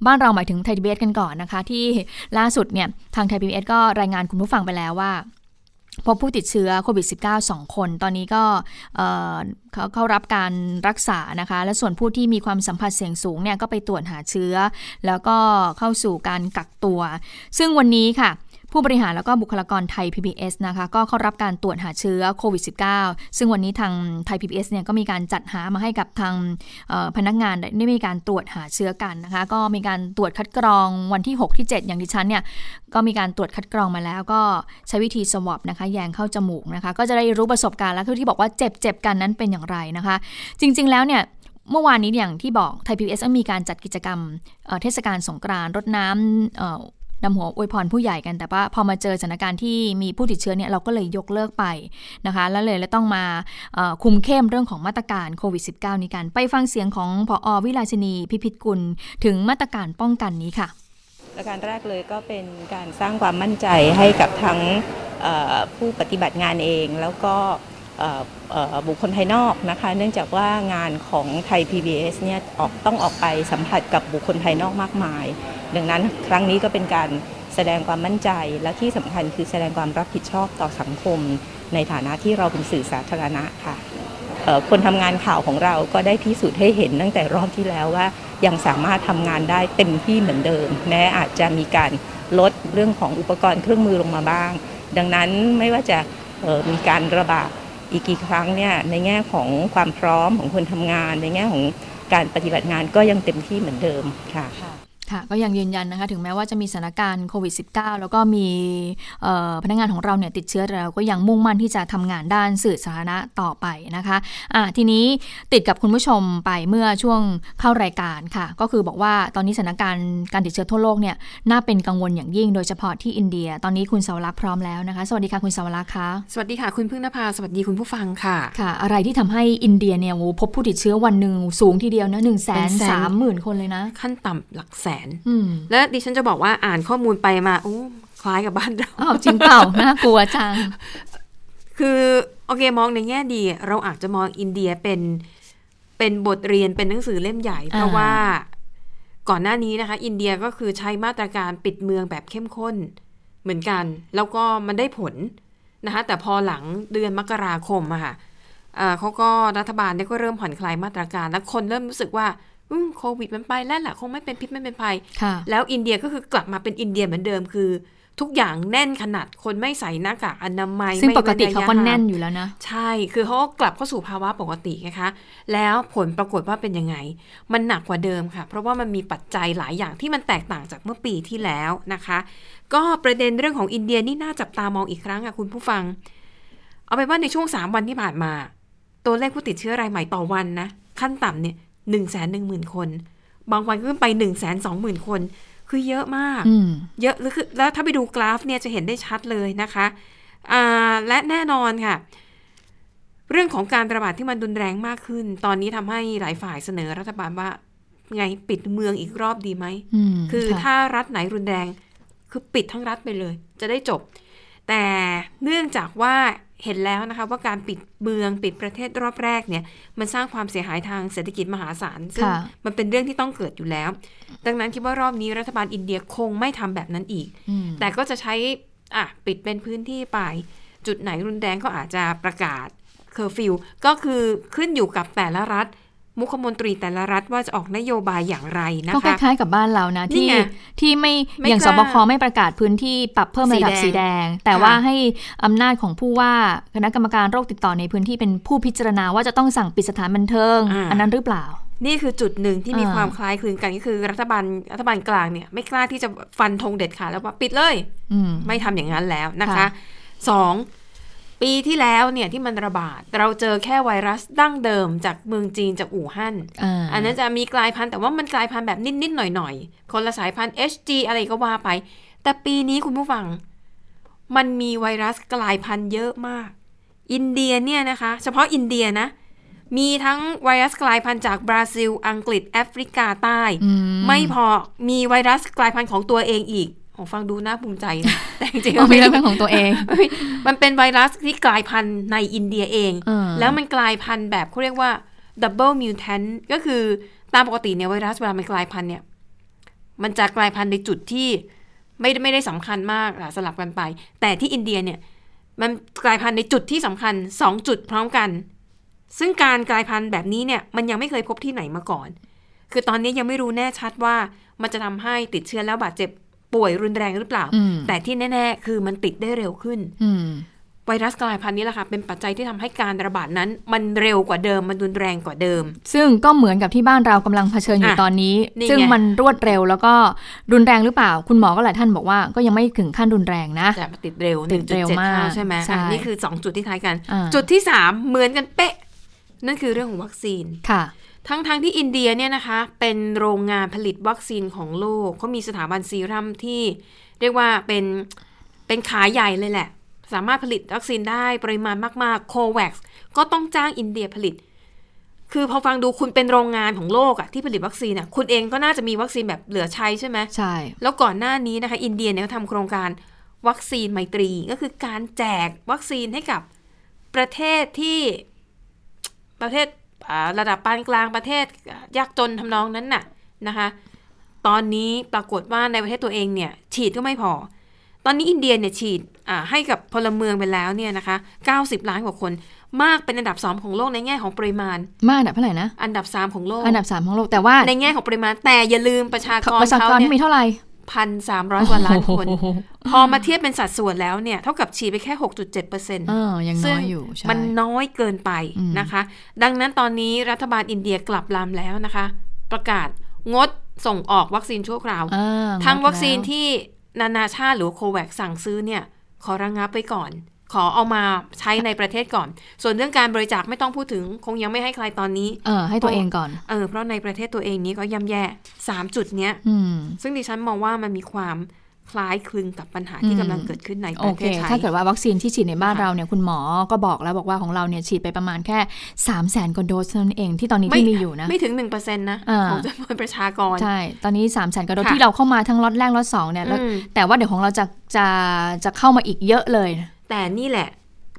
S2: บ้านเราหมายถึงไทยพีบีกันก่อนนะคะ ที่ล่าสุดเนี่ยทางไทยพีบีก็รายงานคุณผู้ฟังไปแล้วว่า พบผู้ติดเชื้อโควิด -19 2 คน ตอนนี้ก็เขาเข้ารับการรักษานะคะ และส่วนผู้ที่มีความสัมผัสเสี่ยงสูงเนี่ยก็ไปตรวจหาเชื้อ แล้วก็เข้าสู่การกักตัว ซึ่งวันนี้ค่ะ ผู้บริหารแล้วก็บุคลากรไทย PBS นะคะก็เข้ารับการตรวจหาเชื้อโควิด -19 ซึ่งวันนี้ทางไทย PBS เนี่ยก็มีการจัดหามาให้กับทางพนักงานได้มีการตรวจหาเชื้อกันนะคะ ก็มีการตรวจคัดกรองวันที่ 6 ที่ 7 อย่างดิฉันเนี่ยก็มีการตรวจคัดกรองมาแล้ว ก็ใช้วิธีสวอปนะคะ แยงเข้าจมูกนะคะ ก็จะได้รู้ประสบการณ์แล้วที่บอกว่าเจ็บเจ็บกันนั้นเป็นอย่างไรนะคะ จริง ๆ แล้วเนี่ยเมื่อวานนี้อย่างที่บอกไทยพีบีเอสมีการจัดกิจกรรมเทศกาลสงกรานต์รดน้ำ นำหัวอวยพรผู้ใหญ่กันแต่ว่าพอมาเจอสถานการณ์ที่มีผู้ติดเชื้อเนี่ยเราก็เลยยกเลิกไปนะคะ แล้วเลยแล้วต้องมาคุมเข้มเรื่องของมาตรการโควิด -19 นี้กันไปฟังเสียงของพออวิลาชนีพิพิธกุล ถึงมาตรการป้องกันนี้ค่ะ
S9: ประการแรกเลยก็เป็นการสร้างความมั่นใจให้กับทั้งผู้ปฏิบัติงานเอง แล้วก็ บุคคลภายนอกนะคะ เนื่องจากว่างานของไทย PBS เนี่ยออกต้องออกไปสัมผัสกับบุคคลภายนอกมากมาย ดังนั้นครั้งนี้ก็เป็นการแสดงความมั่นใจและที่สำคัญคือแสดงความรับผิดชอบต่อสังคม ในฐานะที่เราเป็นสื่อสาธารณะค่ะคนทำงานข่าวของเราก็ได้พิสูจน์ให้เห็นตั้งแต่รอบที่แล้วว่า ยังสามารถทำงานได้เต็มที่เหมือนเดิม แม้อาจจะมีการลดเรื่องของอุปกรณ์เครื่องมือลงมาบ้าง ดังนั้นไม่ว่าจะมีการระบาด อีกกี่ครั้งเนี่ยในแง่ของความพร้อมของคนทำงาน ในแง่ของการปฏิบัติงานก็ยังเต็มที่เหมือนเดิมค่ะ
S2: ค่ะก็ยังยืนยันนะคะถึงแม้ว่าจะมีสถานการณ์โควิด -19 แล้วก็มีพนักงานของเราเนี่ยติดเชื้อเราก็ยังมุ่งมั่นที่จะทำงานด้านสื่อสาธารณะต่อไปนะคะะทีนี้ติดกับคุณผู้ชมไปเมื่อช่วงเข้ารายการค่ะ ก็คือบอกว่าตอนนี้สถานการณ์การติดเชื้อทั่วโลกเนี่ยน่าเป็นกังวลอย่างยิ่ง โดยเฉพาะที่อินเดีย ตอนนี้คุณสาวรักษ์พร้อมแล้วนะคะ สวัสดีค่ะคุณสาวรักษ์คะ
S10: สวัสดีค่ะคุณพึ่งนภาสวัสดีคุณผู้ฟังค่ะ
S2: ค่ะ อะไรที่ทำให้อินเดียเนี่ยพบผู้ติดเชื้อวันหนึ่งสูงทีเดียวนะหนึ่งแสนสามหมื่นคนเลยนะ
S10: ขั้นต่ำหลักแสนและดิฉันจะบอกว่าอ่านข้อมูลไปมาโอ้คล้ายกับบ้านเรา
S2: อ้าวจริงเปล่าน่ากลัวจัง
S10: คือโอเคมองในแง่ดี เราอาจจะมองอินเดียเป็นเป็นบทเรียนเป็นหนังสือเล่มใหญ่ เพราะว่าก่อนหน้านี้นะคะ อินเดียก็คือใช้มาตรการปิดเมืองแบบเข้มข้นเหมือนกัน แล้วก็มันได้ผลนะคะแต่พอหลังเดือนมกราคมอะค่ะเขาก็รัฐบาลเนี่ยก็เริ่มผ่อนคลายมาตรการ แล้วคนเริ่มรู้สึกว่า โควิดมันไปแล้วแหละคงไม่เป็นพิษไม่เป็นภัย แล้วอินเดียก็คือกลับมาเป็นอินเดียเหมือนเดิมคือ ทุกอย่างแน่นขนาดคนไม่ใส่หน้ากากอนามัย
S2: ซึ่งปกติเขาก็แน่นอยู่แล้วนะ
S10: ใช่คือเขากลับเข้าสู่ภาวะปกตินะคะ แล้วผลปรากฏว่าเป็นยังไง มันหนักกว่าเดิมค่ะ เพราะว่ามันมีปัจจัยหลายอย่างที่มันแตกต่างจากเมื่อปีที่แล้วนะคะ ก็ประเด็นเรื่องของอินเดียนี่น่าจับตามองอีกครั้งค่ะคุณผู้ฟัง เอาไปว่าในช่วงสามวันที่ผ่านมา ตัวเลขผู้ติดเชื้อรายใหม่ต่อวันนะขั้นต่ำเนี่ย หนึ่งแสนหนึ่งหมื่นคน บางวันขึ้นไปหนึ่งแสนสองหมื่นคน คือเยอะมาก เยอะแล้วคือแล้วถ้าไปดูกราฟเนี่ยจะเห็นได้ชัดเลยนะคะอ่าและแน่นอนค่ะ เรื่องของการระบาดที่มันรุนแรงมากขึ้น ตอนนี้ทำให้หลายฝ่ายเสนอรัฐบาลว่าไงปิดเมืองอีกรอบดีไหม คือถ้ารัฐไหนรุนแรง คือปิดทั้งรัฐไปเลย จะได้จบ แต่เนื่องจากว่า เห็นแล้วนะคะว่าการปิดเมืองปิดประเทศรอบแรกเนี่ยมันสร้างความเสียหายทางเศรษฐกิจมหาศาลซึ่งมันเป็นเรื่องที่ต้องเกิดอยู่แล้ว ดังนั้นคิดว่ารอบนี้รัฐบาลอินเดียคงไม่ทำแบบนั้นอีก แต่ก็จะใช้อะปิดเป็นพื้นที่ไป จุดไหนรุนแรงก็อาจจะประกาศเคอร์ฟิวก็คือขึ้นอยู่กับแต่ละรัฐ มุขมนตรีแต่ละรัฐว่าจะออกนโยบายอย่างไรนะคะ ก็
S2: คล้ายๆกับบ้านเรานะที่ที่ไม่อย่างสบคไม่ประกาศพื้นที่ปรับเพิ่มระดับสีแดง แต่ว่าให้อำนาจของผู้ว่าคณะกรรมการโรคติดต่อในพื้นที่เป็นผู้พิจารณาว่าจะต้องสั่งปิดสถานบันเทิง อันนั้นหรือเปล่า
S10: นี่คือจุดหนึ่งที่มีความคล้ายคลึงกันก็คือรัฐบาลรัฐบาลกลางเนี่ยไม่กล้าที่จะฟันธงเด็ดขาดแล้วว่าปิดเลยไม่ทำอย่างนั้นแล้วนะคะสอง ปีที่แล้วเนี่ยที่มันระบาด เราเจอแค่ไวรัสดั้งเดิมจากเมืองจีนจากอู่ฮั่นอันนั้นจะมีกลายพันธุ์แต่ว่ามันกลายพันธุ์แบบนิดๆหน่อยๆ คนละสายพันธุ์ HG อะไรก็ว่าไป แต่ปีนี้คุณผู้ฟัง มันมีไวรัสกลายพันธุ์เยอะมาก อินเดียเนี่ยนะคะ เฉพาะอินเดียนะมีทั้งไวรัสกลายพันธุ์จากบราซิล อังกฤษ แอฟริกาใต้
S2: อื
S10: ไม่พอ มีไวรัสกลายพันธุ์ของตัวเองอีก โอ้ฟังดูน่าภูมิใจนะแต่จริงๆ
S2: อ๋อ
S10: มัน
S2: มี
S10: ไม่
S2: เรื่องของตัวเอง
S10: มันเป็นไวรัสที่กลายพันธุ์ในอินเดียเอง
S2: เออ
S10: แล้วมันกลายพันธุ์แบบเขาเรียกว่า double mutant ก็คือตามปกติเนี่ยไวรัสเวลามันกลายพันธุ์เนี่ย มันจะกลายพันธุ์ในจุดที่ไม่ได้ไม่ได้สำคัญมากอะสลับกันไป แต่ที่อินเดียเนี่ย มันกลายพันธุ์ในจุดที่สำคัญสองจุดพร้อมกัน ซึ่งการกลายพันธุ์แบบนี้เนี่ย มันยังไม่เคยพบที่ไหนมาก่อน คือตอนนี้ยังไม่รู้แน่ชัดว่ามันจะทำให้ติดเชื้อแล้วบาดเจ็บ ป่วยรุนแรงหรือเปล่า
S2: อืม
S10: แต่ที่แน่ ๆ คือมันติดได้เร็วขึ้น
S2: อืม
S10: ไวรัสกลายพันธุ์นี้แหละค่ะเป็นปัจจัยที่ทำให้การระบาดนั้น มันเร็วกว่าเดิมมันรุนแรงกว่าเดิม
S2: ซึ่งก็เหมือนกับที่บ้านเรากำลังเผชิญอยู่
S10: อะ
S2: ตอนนี้
S10: นี่ไง
S2: ซึ่งมันรวดเร็วแล้วก็รุนแรงหรือเปล่า คุณหมอก็หลายท่านบอกว่าก็ยังไม่ถึงขั้นรุนแรงนะ
S10: แต่มันติดเร็ว
S2: ติดเร็ว
S10: 1.7
S2: มาก
S10: เท่าใช่ไหม
S2: ใช่
S10: อะนี่คือ 2 จุดที่คล้ายกัน
S2: อ่า
S10: จุดที่ 3 เหมือนกันเป๊ะ นั่นคือเรื่องของวัคซีน
S2: ค่ะ
S10: ทั้งทางๆที่อินเดียเนี่ยนะคะ เป็นโรงงานผลิตวัคซีนของโลกเขามีสถาบันซีรัมที่เรียกว่าเป็นเป็นขาใหญ่เลยแหละ สามารถผลิตวัคซีนได้ปริมาณมากๆโคแวกซ์ก็ต้องจ้างอินเดียผลิต คือพอฟังดูคุณเป็นโรงงานของโลกอะที่ผลิตวัคซีนอะคุณเองก็น่าจะมีวัคซีนแบบเหลือใช้ใช่ไหม
S2: ใช่
S10: แล้วก่อนหน้านี้นะคะ อินเดียเนี่ยเขาทำโครงการวัคซีนไมตรีก็คือการแจกวัคซีนให้กับประเทศที่ประเทศอ่า ระดับปานกลางประเทศยากจนทำนองนั้นน่ะนะคะตอนนี้ปรากฏว่าในประเทศตัวเองเนี่ยฉีดก็ไม่พอ ตอนนี้อินเดียเนี่ยฉีดอ่าให้กับพลเมืองไปแล้วเนี่ยนะคะ90 ล้านกว่าคน มากเป็นอันดับสองของโลกในแง่ของปริมาณ
S2: มากอันดับเท่าไหร่นะ
S10: อันดับสามของโลก
S2: อันดับสามของโลกแต่ว่า
S10: ในแง่ของปริมาณแต่อย่าลืมประชากร
S2: ประชาก
S10: เขา
S2: ร
S10: เนี่
S2: ที่มี
S10: ย
S2: เท่าไหร่
S10: พันสามร้อยกว่าล้านคน
S2: โอ้โห
S10: พอมาเทียบเป็นสัดส่วนแล้วเนี่ย เท่ากับฉีดไปแค่ 6.7เปอร์เซ็นต์
S2: เออยังน้อยอยู่ใช่
S10: มันน้อยเกินไป
S2: อืม
S10: นะคะ ดังนั้นตอนนี้รัฐบาลอินเดียกลับลำแล้วนะคะ ประกาศงดส่งออกวัคซีนชั่วคราว
S2: อ่า
S10: ทั้ง
S2: หมด
S10: วัคซีน
S2: แล้ว
S10: ที่นานาชาติหรือโควัคสั่งซื้อเนี่ย ขอระงงับไปก่อน ขอเอามาใช้ในประเทศก่อน ส่วนเรื่องการบริจาคไม่ต้องพูดถึง คงยังไม่ให้ใครตอนนี้
S2: เออ ให้ตัวเองก่อน
S10: เออ เพราะในประเทศตัวเองนี้ก็ย่ำแย่สามจุดเนี้ย
S2: อืม
S10: ซึ่งดิฉันมองว่ามันมีความคล้ายคลึงกับปัญหาที่
S2: อืม
S10: กำลังเกิดขึ้นในป
S2: โอ
S10: ระ
S2: เค
S10: เทศไทย
S2: ถ้าเกิดว่าวัคซีนที่ฉีดในบ้าน
S10: ค่ะ
S2: เราเนี่ยคุณหมอก็บอกแล้วบอกว่าของเราเนี่ยฉีดไปประมาณแค่3 0 0แสนกว่าโดสเท่านั้นเองที่ตอนนี้ที่มีอยู่นะ
S10: ไม่ถึงหนึ่งเปอร์เซ็นต์นะ
S2: อ่า
S10: ของจำนวนประชากร
S2: ใช่ ตอนนี้ 3 0 0แสนกว่าโดส
S10: ค่ะ
S2: ที่เราเข้ามาทั้งล็อตแรกล็อตสองเนี่ยแล้ว
S10: อืม
S2: แต่ว่าเดี๋ยวของเราจะจะจะเข้ามาอีกเยอะเลย
S10: แต่นี่แหละ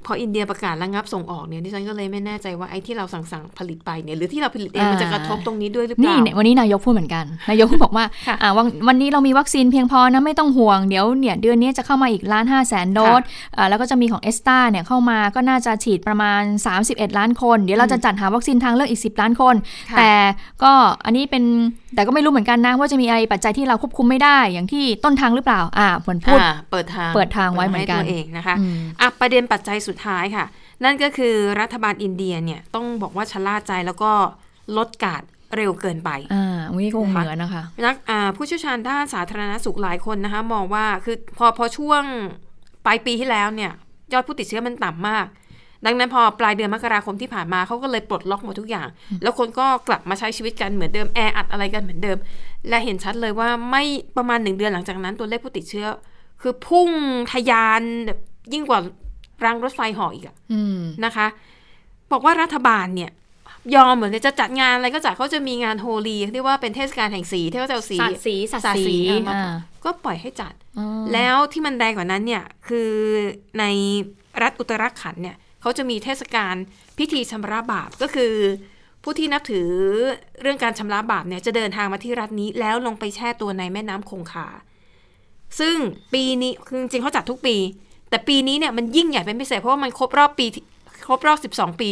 S10: พออินเดียประกาศระงับส่งออกเนี่ยดิฉันก็เลยไม่แน่ใจว่าไอ้ที่เราสั่งสั่งผลิตไปเนี่ยหรือที่เราผลิตเอง
S2: อ่ามั
S10: มันจะกระทบตรงนี้ด้วยหรือเป
S2: นี่
S10: ล่า
S2: เนี่ยวันนี้นายกพูดเหมือนกัน นายกบอกว่า
S10: ค่ะ
S2: อ่าวันวันนี้เรามีวัคซีนเพียงพอนะไม่ต้องห่วงเดี๋ยวเนี่ยเดือนนี้จะเข้ามาอีกล้านห้าแสนโดสอ่าแล้วก็จะมีของเอสตาเนี่ยเข้ามาก็น่าจะฉีดประมาณ 31 ล้านคน เดี๋ยวเราจะจัดหาวัคซีนทางเลือกอีก 10 ล้านคน
S10: ค่ะ
S2: แต่ก็อันนี้เป็นแต่ก็ไม่รู้เหมือนกันนะว่าจะมีอะไรปัจจัยที่เราควบคุมไม่ได้อย่างที่ต้นทางหรือเปล่า อ่าเหมือนพูด
S10: อ่าเปิดทาง
S2: เปิดทางไว้เหมือนกัน
S10: ตัวเองนะคะ
S2: อืม
S10: อะประเด็นปัจจัยสุดท้ายค่ะ นั่นก็คือรัฐบาลอินเดียเนี่ยต้องบอกว่าชะล่าใจแล้วก็ลดการเร็วเกินไป
S2: อ่าวันนี้ก็คงเหมือนนะคะ
S10: นักอ่าผู้เชี่ยวชาญด้านสาธารณสุขหลายคนนะคะมองว่าคือพอพอช่วงปลายปีที่แล้วเนี่ยยอดผู้ติดเชื้อมันต่ำมาก ดังนั้นพอปลายเดือนมกราคมที่ผ่านมาเขาก็เลยปลดล็อกหมดทุกอย่าง แล้วคนก็กลับมาใช้ชีวิตกันเหมือนเดิมแออัดอะไรกันเหมือนเดิม และเห็นชัดเลยว่าไม่ประมาณหนึ่งเดือนหลังจากนั้นตัวเลขผู้ติดเชื้อ คือพุ่งทะยานแบบยิ่งกว่ารางรถไฟเหออีกอะ
S2: อืม
S10: นะคะ บอกว่ารัฐบาลเนี่ย ยอมเหมือนจะจัดงานอะไรก็จัดเขาจะมีงานโฮลีเรียกว่าเป็นเทศกาลแห่งสีที่เขาจะเอาสี
S2: สาดสีสาดสี
S10: อะมา
S2: อ่า
S10: ก็ปล่อยให้จัด
S2: อ๋อ
S10: แล้วที่มันแรงกว่านั้นเนี่ย คือในรัฐอุตรขันธ์เนี่ย เขาจะมีเทศกาลพิธีชำระบาปก็คือ ผู้ที่นับถือเรื่องการชำระบาปเนี่ยจะเดินทางมาที่รัฐนี้ แล้วลงไปแช่ตัวในแม่น้ำคงคาซึ่งปีนี้คือจริงๆเขาจัดทุกปี แต่ปีนี้เนี่ยมันยิ่งใหญ่เป็นพิเศษเพราะว่ามันครบรอบปีที่ครบรอบสิบสองปี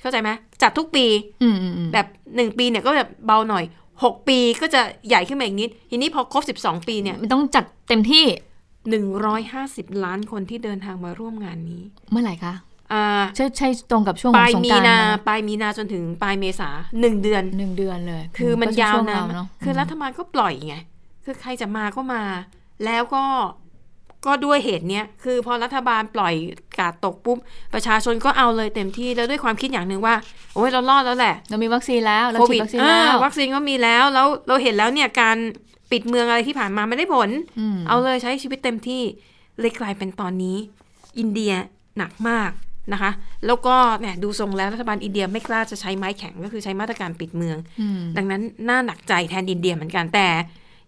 S10: เข้าใจไหมจัดทุกปี
S2: อืมอืมอืม
S10: แบบหนึ่งปีเนี่ยก็แบบเบาหน่อยหกปีก็จะใหญ่ขึ้นมาอีกนิด ทีนี้พอครบสิบสองปีเนี่ย
S2: มันต้องจัดเต็มที่
S10: หนึ่งร้อยห้าสิบล้านคนที่เดินทางมาร่วมงานนี้
S2: เมื่อไหร่คะ
S10: อ่า
S2: ใช่ใช่ตรงกับช่วง
S10: ป
S2: ขอ
S10: ลางย
S2: สง
S10: มี
S2: กราร
S10: นาปลายมีนาจนถึงปลายเมษาหนึ่งเดือน
S2: หนึ่งเดือนเลย
S10: คือมัน
S2: ก็จะ
S10: ยาว
S2: ช่ง
S10: นาน
S2: เร
S10: มาก
S2: เนาะ
S10: คือรัฐบาลก็ปล่อยไงคือใครจะมาก็มา แล้วก็ก็ด้วยเหตุเนี้ยคือพอรัฐบาลปล่อยกาดตกปุ๊บประชาชนก็เอาเลยเต็มที่แล้วด้วยความคิดอย่างหนึ่งว่าโอ้ยเรารอดแล้วแหละ
S2: เรามีวัคซีนแล้วเรา
S10: โค
S2: ฉี
S10: วิ
S2: ด
S10: ด
S2: วัคซีน
S10: อ่า
S2: แล้ว
S10: วัคซีนก็มีแล้วแล้วเราเห็นแล้วเนี่ยการ ปิดเมืองอะไรที่ผ่านมาไม่ได้ผล
S2: อืม
S10: เอาเลยใช้ชีวิตเต็มที่เลยกลายเป็นตอนนี้ อินเดียหนักมากนะคะ แล้วก็เนี่ยดูทรงแล้วรัฐบาลอินเดียไม่กล้าจะใช้ไม้แข็งก็คือใช้มาตรการปิดเมือง ดังนั้นน่าหนักใจแทนอินเดียเหมือนกันแต่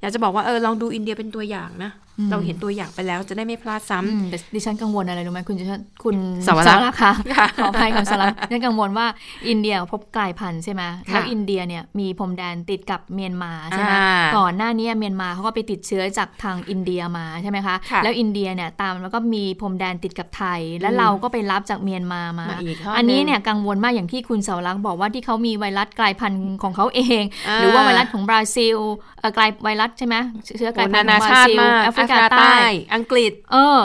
S10: อยากจะบอกว่าเออลองดูอินเดียเป็นตัวอย่างนะ เราเห็นตัวอย่างไปแล้วจะได้ไม่พลาดซ้ำ
S2: แต่ดิฉันกังวลอะไรรู้ไหมคุณจะคุณเสา
S10: วรักษ์
S2: ค่ะ
S10: ค่ะ
S2: ขออภัยคุณเสาวรักษ์ดิฉันกังวลว่าอินเดียพบกลายพันธุ์ใช่ไหม
S10: ค่ะ
S2: แล้วอินเดียเนี่ยมีพรมแดนติดกับเมียนมาใช่ไหม
S10: อ่า
S2: ก่อนหน้านี้เมียนมาเขาก็ไปติดเชื้อจากทางอินเดียมาใช่ไหมคะ
S10: ค่ะ
S2: แล้วอินเดียเนี่ยตามแล้วก็มีพรมแดนติดกับไทย และ
S10: อืม
S2: เราก็ไปรับจากเมียนมามา
S10: มาอีกทอด
S2: อันนี้
S10: หนึ่ง
S2: เนี่ยกังวลมากอย่างที่คุณเสาวรักษ์บอกว่าที่เขามีไวรัสกลายพันธุ์ของเขาเอง
S10: อ่า
S2: หรือว่าไวรัสของบราซิลเอ่อกลายไวรัสใช่ไหมเชื้อกลาย
S10: โอ้
S2: พัน
S10: นา
S2: ธุ์ของบรา
S10: นาชาติ
S2: ซิล
S10: มาก
S2: แอฟริกาใต้
S10: อังกฤษ
S2: เออ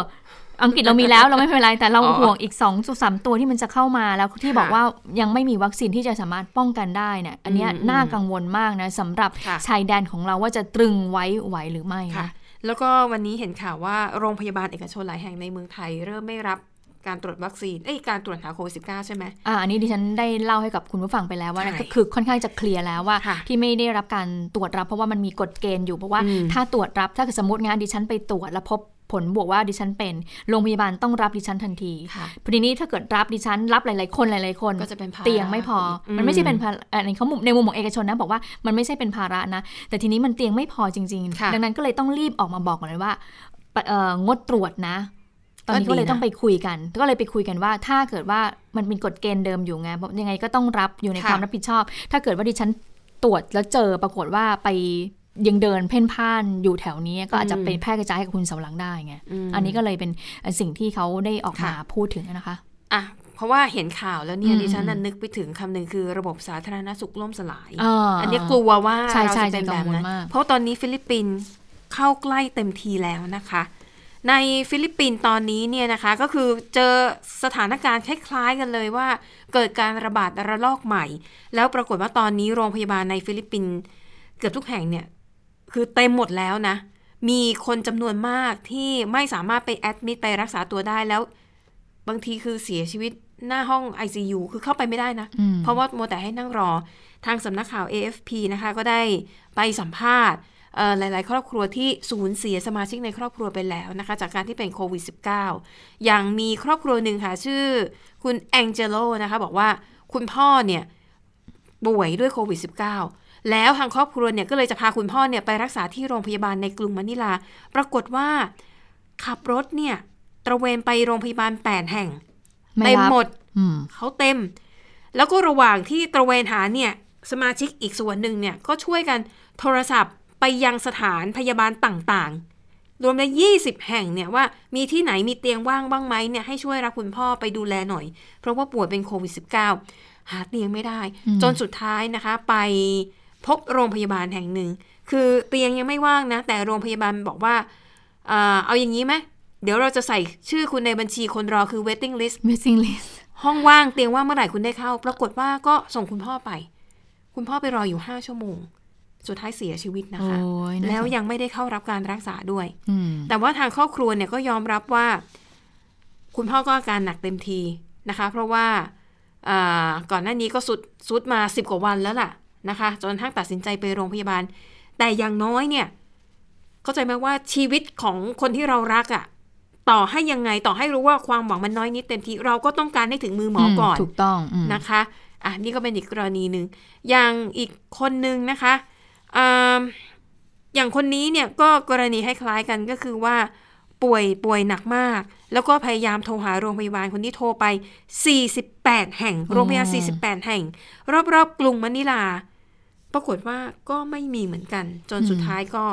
S2: อังกฤษเรามีแล้วเราไม่เป็นไร แต่เรา
S10: อ๋อ
S2: ห่วงอีก2องสามตัวที่มันจะเข้ามาแล้วที่
S10: ค่ะ
S2: บอกว่ายังไม่มีวัคซีนที่จะสามารถป้องกันได้เนี่ยอันเนี้ย
S10: อืม
S2: น่ากังวลมากนะสำหรับ
S10: ค่ะ
S2: ชายแดนของเราว่าจะตรึงไว้ไหวหรือไม่
S10: ค่ะ
S2: นะ
S10: แล้วก็วันนี้เห็นข่าวว่าโรงพยาบาลเอกชนหลายแห่งในเมืองไทย เริ่มไม่รับ การตรวจวัคซีนเอ้ยการตรวจหาโควิด -19 ใช่ไหม
S2: อ่าอันนี้ดิฉันได้เล่าให้กับคุณผู้ฟังไปแล้วว่า
S10: ใช่
S2: ก็คือค่อนข้างจะเคลียร์แล้วว่า
S10: ค่ะ
S2: ที่ไม่ได้รับการตรวจรับเพราะว่ามันมีกฎเกณฑ์อยู่เพราะว่า
S10: อืม
S2: ถ้าตรวจรับถ้าเกิดสมมติงานดิฉันไปตรวจแล้วพบผลบวกว่าดิฉันเป็นโรงพยาบาลต้องรับดิฉันทันที
S10: ค่ะ
S2: พอดีนี้ถ้าเกิดรับดิฉันรับหลายๆคนหลายๆคน
S10: ก็จะเป็นภาระ
S2: เตียงไม่พออ
S10: ม
S2: มันไม่ใช่เป็นภาระในเขามุมในมุมของเอกชนนะบอกว่ามันไม่ใช่เป็นภาระนะ แต่ทีนี้มันเตียงไม่พอจริง
S10: ค่ะ
S2: ๆดังนั้นก็เลยต้องรีบออกมาบอกเลยว่าปะเอ่องดตรวจนะ ตอนนี้
S10: ก็ดี
S2: ก็เลย
S10: นะ
S2: ต้องไปคุยกัน ก็เลยไปคุยกันว่า ถ้าเกิดว่ามันเป็นกฎเกณฑ์เดิมอยู่ไงยังไงก็ต้องรับอยู่ใน
S10: ค่ะ
S2: ความรับผิดชอบ ถ้าเกิดว่าดิฉันตรวจแล้วเจอปรากฏว่าไปยังเดินเพ่นพ่านอยู่แถวนี้ก็อาจจะไปแพร่กระจายให้กับคุณเสาหลังได้ไง
S10: ม
S2: อันนี้ก็เลยเป็นสิ่งที่เขาได้ออกมา
S10: ค่ะ
S2: พูดถึงนะคะ
S10: อะเพราะว่าเห็นข่าวแล้วเนี่ย
S2: อืม
S10: ดิฉันน่ะนึกไปถึงคำหนึ่งคือระบบสาธารณสุขล่มสลาย
S2: อ่า
S10: อันเนี้ยกลัวว่า
S2: ใช่
S10: เรา
S2: ใช่
S10: จะเป็น
S2: จะกั
S10: แบ
S2: ง
S10: บ
S2: วล
S10: นั้น
S2: มาก
S10: เพราะตอนนี้ฟิลิปปินส์เข้าใกล้เต็มทีแล้วนะคะ ในฟิลิปปินส์ตอนนี้เนี่ยนะคะก็คือเจอสถานการณ์คล้ายๆกันเลยว่า เกิดการระบาดระลอกใหม่ แล้วปรากฏว่าตอนนี้โรงพยาบาลในฟิลิปปินส์เกือบทุกแห่งเนี่ยคือเต็มหมดแล้วนะ มีคนจำนวนมากที่ไม่สามารถไป admit ไปรักษาตัวได้แล้ว บางทีคือเสียชีวิตหน้าห้อง ICU คือเข้าไปไม่ได้นะ
S2: อืม
S10: เพราะว่ามัวแต่ให้นั่งรอทางสำนักข่าว AFP นะคะ ก็ได้ไปสัมภาษณ์เอ่อ หลาย ๆ ครอบครัวที่สูญเสียสมาชิกในครอบครัวไปแล้วนะคะ จากการที่เป็นโควิด -19 อย่างมีครอบครัวหนึ่งค่ะชื่อ คุณแองเจโลนะคะ บอกว่าคุณพ่อเนี่ยป่วยด้วยโควิด -19 แล้วทางครอบครัวเนี่ยก็เลยจะพาคุณพ่อเนี่ยไปรักษาที่โรงพยาบาลในกรุงมะนิลา ปรากฏว่าขับรถเนี่ยตระเวนไปโรงพยาบาล 8 แห่ง
S2: ไม่
S10: เต็ม
S2: รับ
S10: หมด
S2: อืม
S10: เขาเต็ม แล้วก็ระหว่างที่ตระเวนหาเนี่ยสมาชิกอีกส่วนหนึ่งเนี่ยก็ช่วยกันโทรศัพท์ ไปยังสถานพยาบาลต่างๆ รวมแล้ว20 แห่งเนี่ยว่ามีที่ไหนมีเตียงว่างบ้างไหมเนี่ยให้ช่วยรับคุณพ่อไปดูแลหน่อย เพราะว่าป่วยเป็นโควิด -19 หาเตียงไม่ได้
S2: อืม
S10: จนสุดท้ายนะคะไปพบโรงพยาบาลแห่งหนึ่ง คือเตียงยังไม่ว่างนะ แต่โรงพยาบาลบอกว่า เอ่อเอาอย่างนี้ไหมเดี๋ยวเราจะใส่ชื่อคุณในบัญชีคนรอคือ waiting list
S2: missing list
S10: ห้องว่างเตียงว่างเมื่อไหร่คุณได้เข้า ปรากฏว่าก็ส่งคุณพ่อไป คุณพ่อไปรออยู่ห้าชั่วโมง สุดท้ายเสียชีวิตนะคะ
S2: โอ้ยน่า
S10: แล้ว
S2: สง
S10: ยังไม่ได้เข้ารับการรักษาด้วย
S2: อืม
S10: แต่ว่าทางครอบครัวเนี่ยก็ยอมรับว่า คุณพ่อก็อาการหนักเต็มทีนะคะ เพราะว่าอ่าก่อนหน้านี้ก็สุดสุดมาสิบกว่าวันแล้วล่ะนะคะ จนทั้งตัดสินใจไปโรงพยาบาล แต่อย่างน้อยเนี่ย เข้าใจไหมว่าชีวิตของคนที่เรารักอะ่ะต่อให้ยังไงต่อให้รู้ว่าความหวังมันน้อยนิดเต็มทีเราก็ต้องการให้ถึงมือหมอก่อน
S2: ถูกต้องอืม
S10: นะคะอะนี่ก็เป็นอีกกรณีหนึ่งอย่างอีกคนหนึ่งนะคะ อ่าอย่างคนนี้เนี่ยก็กรณีคล้ายๆกันก็คือว่าป่วยป่วยหนักมาก แล้วก็พยายามโทรหาโรงพยาบาลคนที่โทรไป 48 แห่ง โรงพยาบาล 48 แห่ง รอบๆกรุงมะนิลา ปรากฏว่าก็ไม่มีเหมือนกัน จนสุดท้ายก็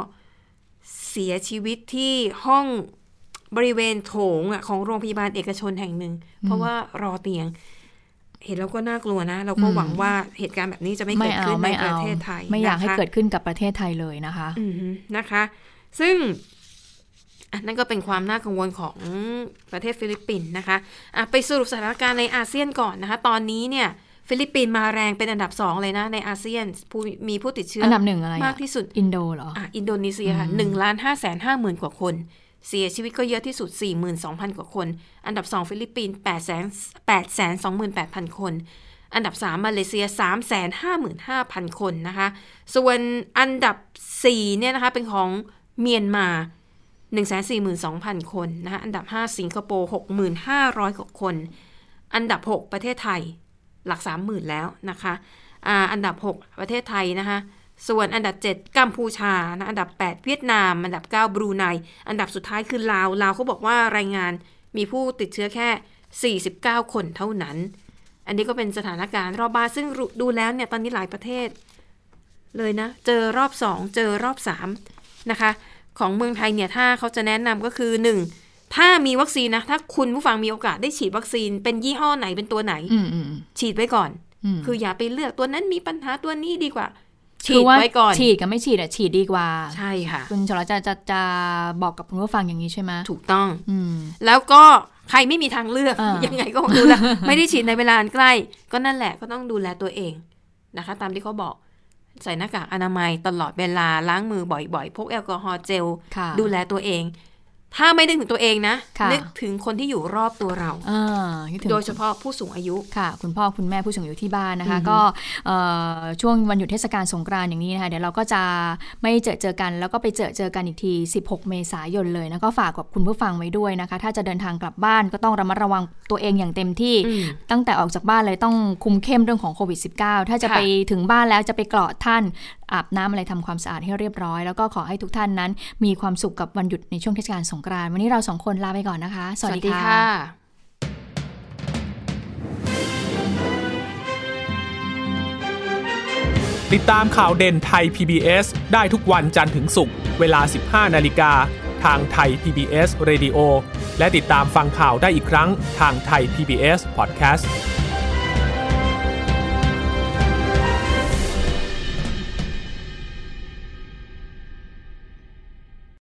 S10: เสียชีวิตที่ห้องบริเวณโถงอะของโรงพยาบาลเอกชนแห่งหนึ่ง เพราะว่ารอเตียง เห็นแล้วก็น่ากลัวนะ เราก็
S2: อืม
S10: หวังว่าเหตุการณ์แบบนี้จะไม่
S2: ไม่
S10: เกิด
S2: เอา
S10: ขึ้นใน
S2: ไม่
S10: ป
S2: เอา
S10: ระเทศไทย
S2: ไม่อยากให้
S10: นะคะ
S2: เกิดขึ้นกับประเทศไทยเลยนะคะ
S10: อือฮึนะคะ ซึ่งอะนั่นก็เป็นความน่ากังวลของประเทศฟิลิปปินส์นะคะอะไปสรุปสถานการณ์ในอาเซียนก่อนนะคะ ตอนนี้เนี่ยฟิลิปปินส์มาแรงเป็นอันดับสองเลยนะในอาเซียนผู้มีผู้ติดเชื้อ
S2: อั
S10: อั
S2: นดับหนึ่งอะไรอะ
S10: มากที่สุด
S2: อินโดเหรอ
S10: อะอินโดนีเซียค่ะหนึ่งล้านห้าแสนห้าหมื่นกว่าคน เสียชีวิตก็เยอะที่สุด 42,000 กว่าคน อันดับ 2 ฟิลิปปินส์882,000 คน อันดับ 3 มาเลเซีย 3 55,000 คนนะคะ ส่วนอันดับ 4 เนี่ยนะคะ เป็นของเมียนมา 142,000 คนนะคะ อันดับ 5 สิงคโปร์ 6,500 กว่าคน อันดับ 6 ประเทศไทย หลัก 30,000 แล้วนะคะอ่าอันดับ 6 ประเทศไทยนะคะ ส่วนอันดับ 7 กัมพูชานะอันดับ 8 เวียดนาม อันดับ 9 บรูไน อันดับสุดท้ายคือลาว ลาวเขาบอกว่ารายงานมีผู้ติดเชื้อแค่ 49 คนเท่านั้น อันนี้ก็เป็นสถานการณ์รอบบ้านซึ่งดูแล้วเนี่ยตอนนี้หลายประเทศ เลยนะ เจอรอบ 2 เจอรอบ 3 นะคะ ของเมืองไทยเนี่ยถ้าเขาจะแนะนำก็คือ 1. ถ้ามีวัคซีนนะ ถ้าคุณผู้ฟังมีโอกาสได้ฉีดวัคซีน เป็นยี่ห้อไหนเป็นตัวไหน
S2: อืมอืม
S10: ฉีดไว้ก่อน
S2: ม
S10: คืออย่าไปเลือกตัวนั้นมีปัญหาตัวนี้ดีกว่า ฉี
S2: คือ
S10: ด
S2: ว่า
S10: ไว้ก่อน
S2: ฉีดกับไม่ฉีดอะฉีดดีกว่า
S10: ใช่ค่ะ
S2: คุณชลจะจะจะบอกกับคุณผู้ฟังอย่างนี้ใช่ไหม
S10: ถูกต้อง
S2: อืม
S10: แล้วก็ใครไม่มีทางเลือก
S2: อ่ายั
S10: ยังไงก็ดูแลไม่ได้ฉีดในเวลาอันใกล้ ก็นั่นแหละก็ต้องดูแลตัวเองนะคะ ตามที่เขาบอกใส่หน้ากากอนามัยตลอดเวลาล้างมือบ่อยๆพกแอลกอฮอล์เจล
S2: ค่ะ
S10: ดูแลตัวเอง ถ้าไม่นึกถึงตัวเองนะ
S2: ค่ะ
S10: นึกถึงคนที่อยู่รอบตัวเรา
S2: อ่าคิดถึง
S10: โดยเฉพาะผู้สูงอายุ
S2: ค่ะ คุณพ่อคุณแม่ผู้สูงอายุที่บ้านนะคะ
S10: อือฮึ
S2: ก็เอ่อช่วงวันหยุดเทศกาลสงกรานต์อย่างนี้นะคะเดี๋ยวเราก็จะไม่เจอเจอกัน แล้วก็ไปเจอเจอกันอีกที 16 เมษายนเลยนะก็ฝากกับคุณผู้ฟังไว้ด้วยนะคะ ถ้าจะเดินทางกลับบ้านก็ต้องระมัดระวังตัวเองอย่างเต็มที่
S10: อืม
S2: ตั้งแต่ออกจากบ้านเลยต้องคุมเข้มเรื่องของโควิด -19 ถ้าจะ
S10: ค่ะ
S2: ไปถึงบ้านแล้วจะไปเกราะท่านอาบน้ำอะไรทำความสะอาดให้เรียบร้อย แล้วก็ขอให้ทุกท่านนั้น มีความสุขกับวันหยุดในช่วงเทศกาลสงกรานต์วันนี้เราสองคนลาไปก่อนนะคะ สวัสดีค่ะ
S11: ติดตามข่าวเด่นไทย PBS ได้ทุกวันจันทร์ถึงศุกร์เวลา 15 นาฬิกา ทางไทย PBS Radio และติดตามฟังข่าวได้อีกครั้งทางไทย PBS Podcast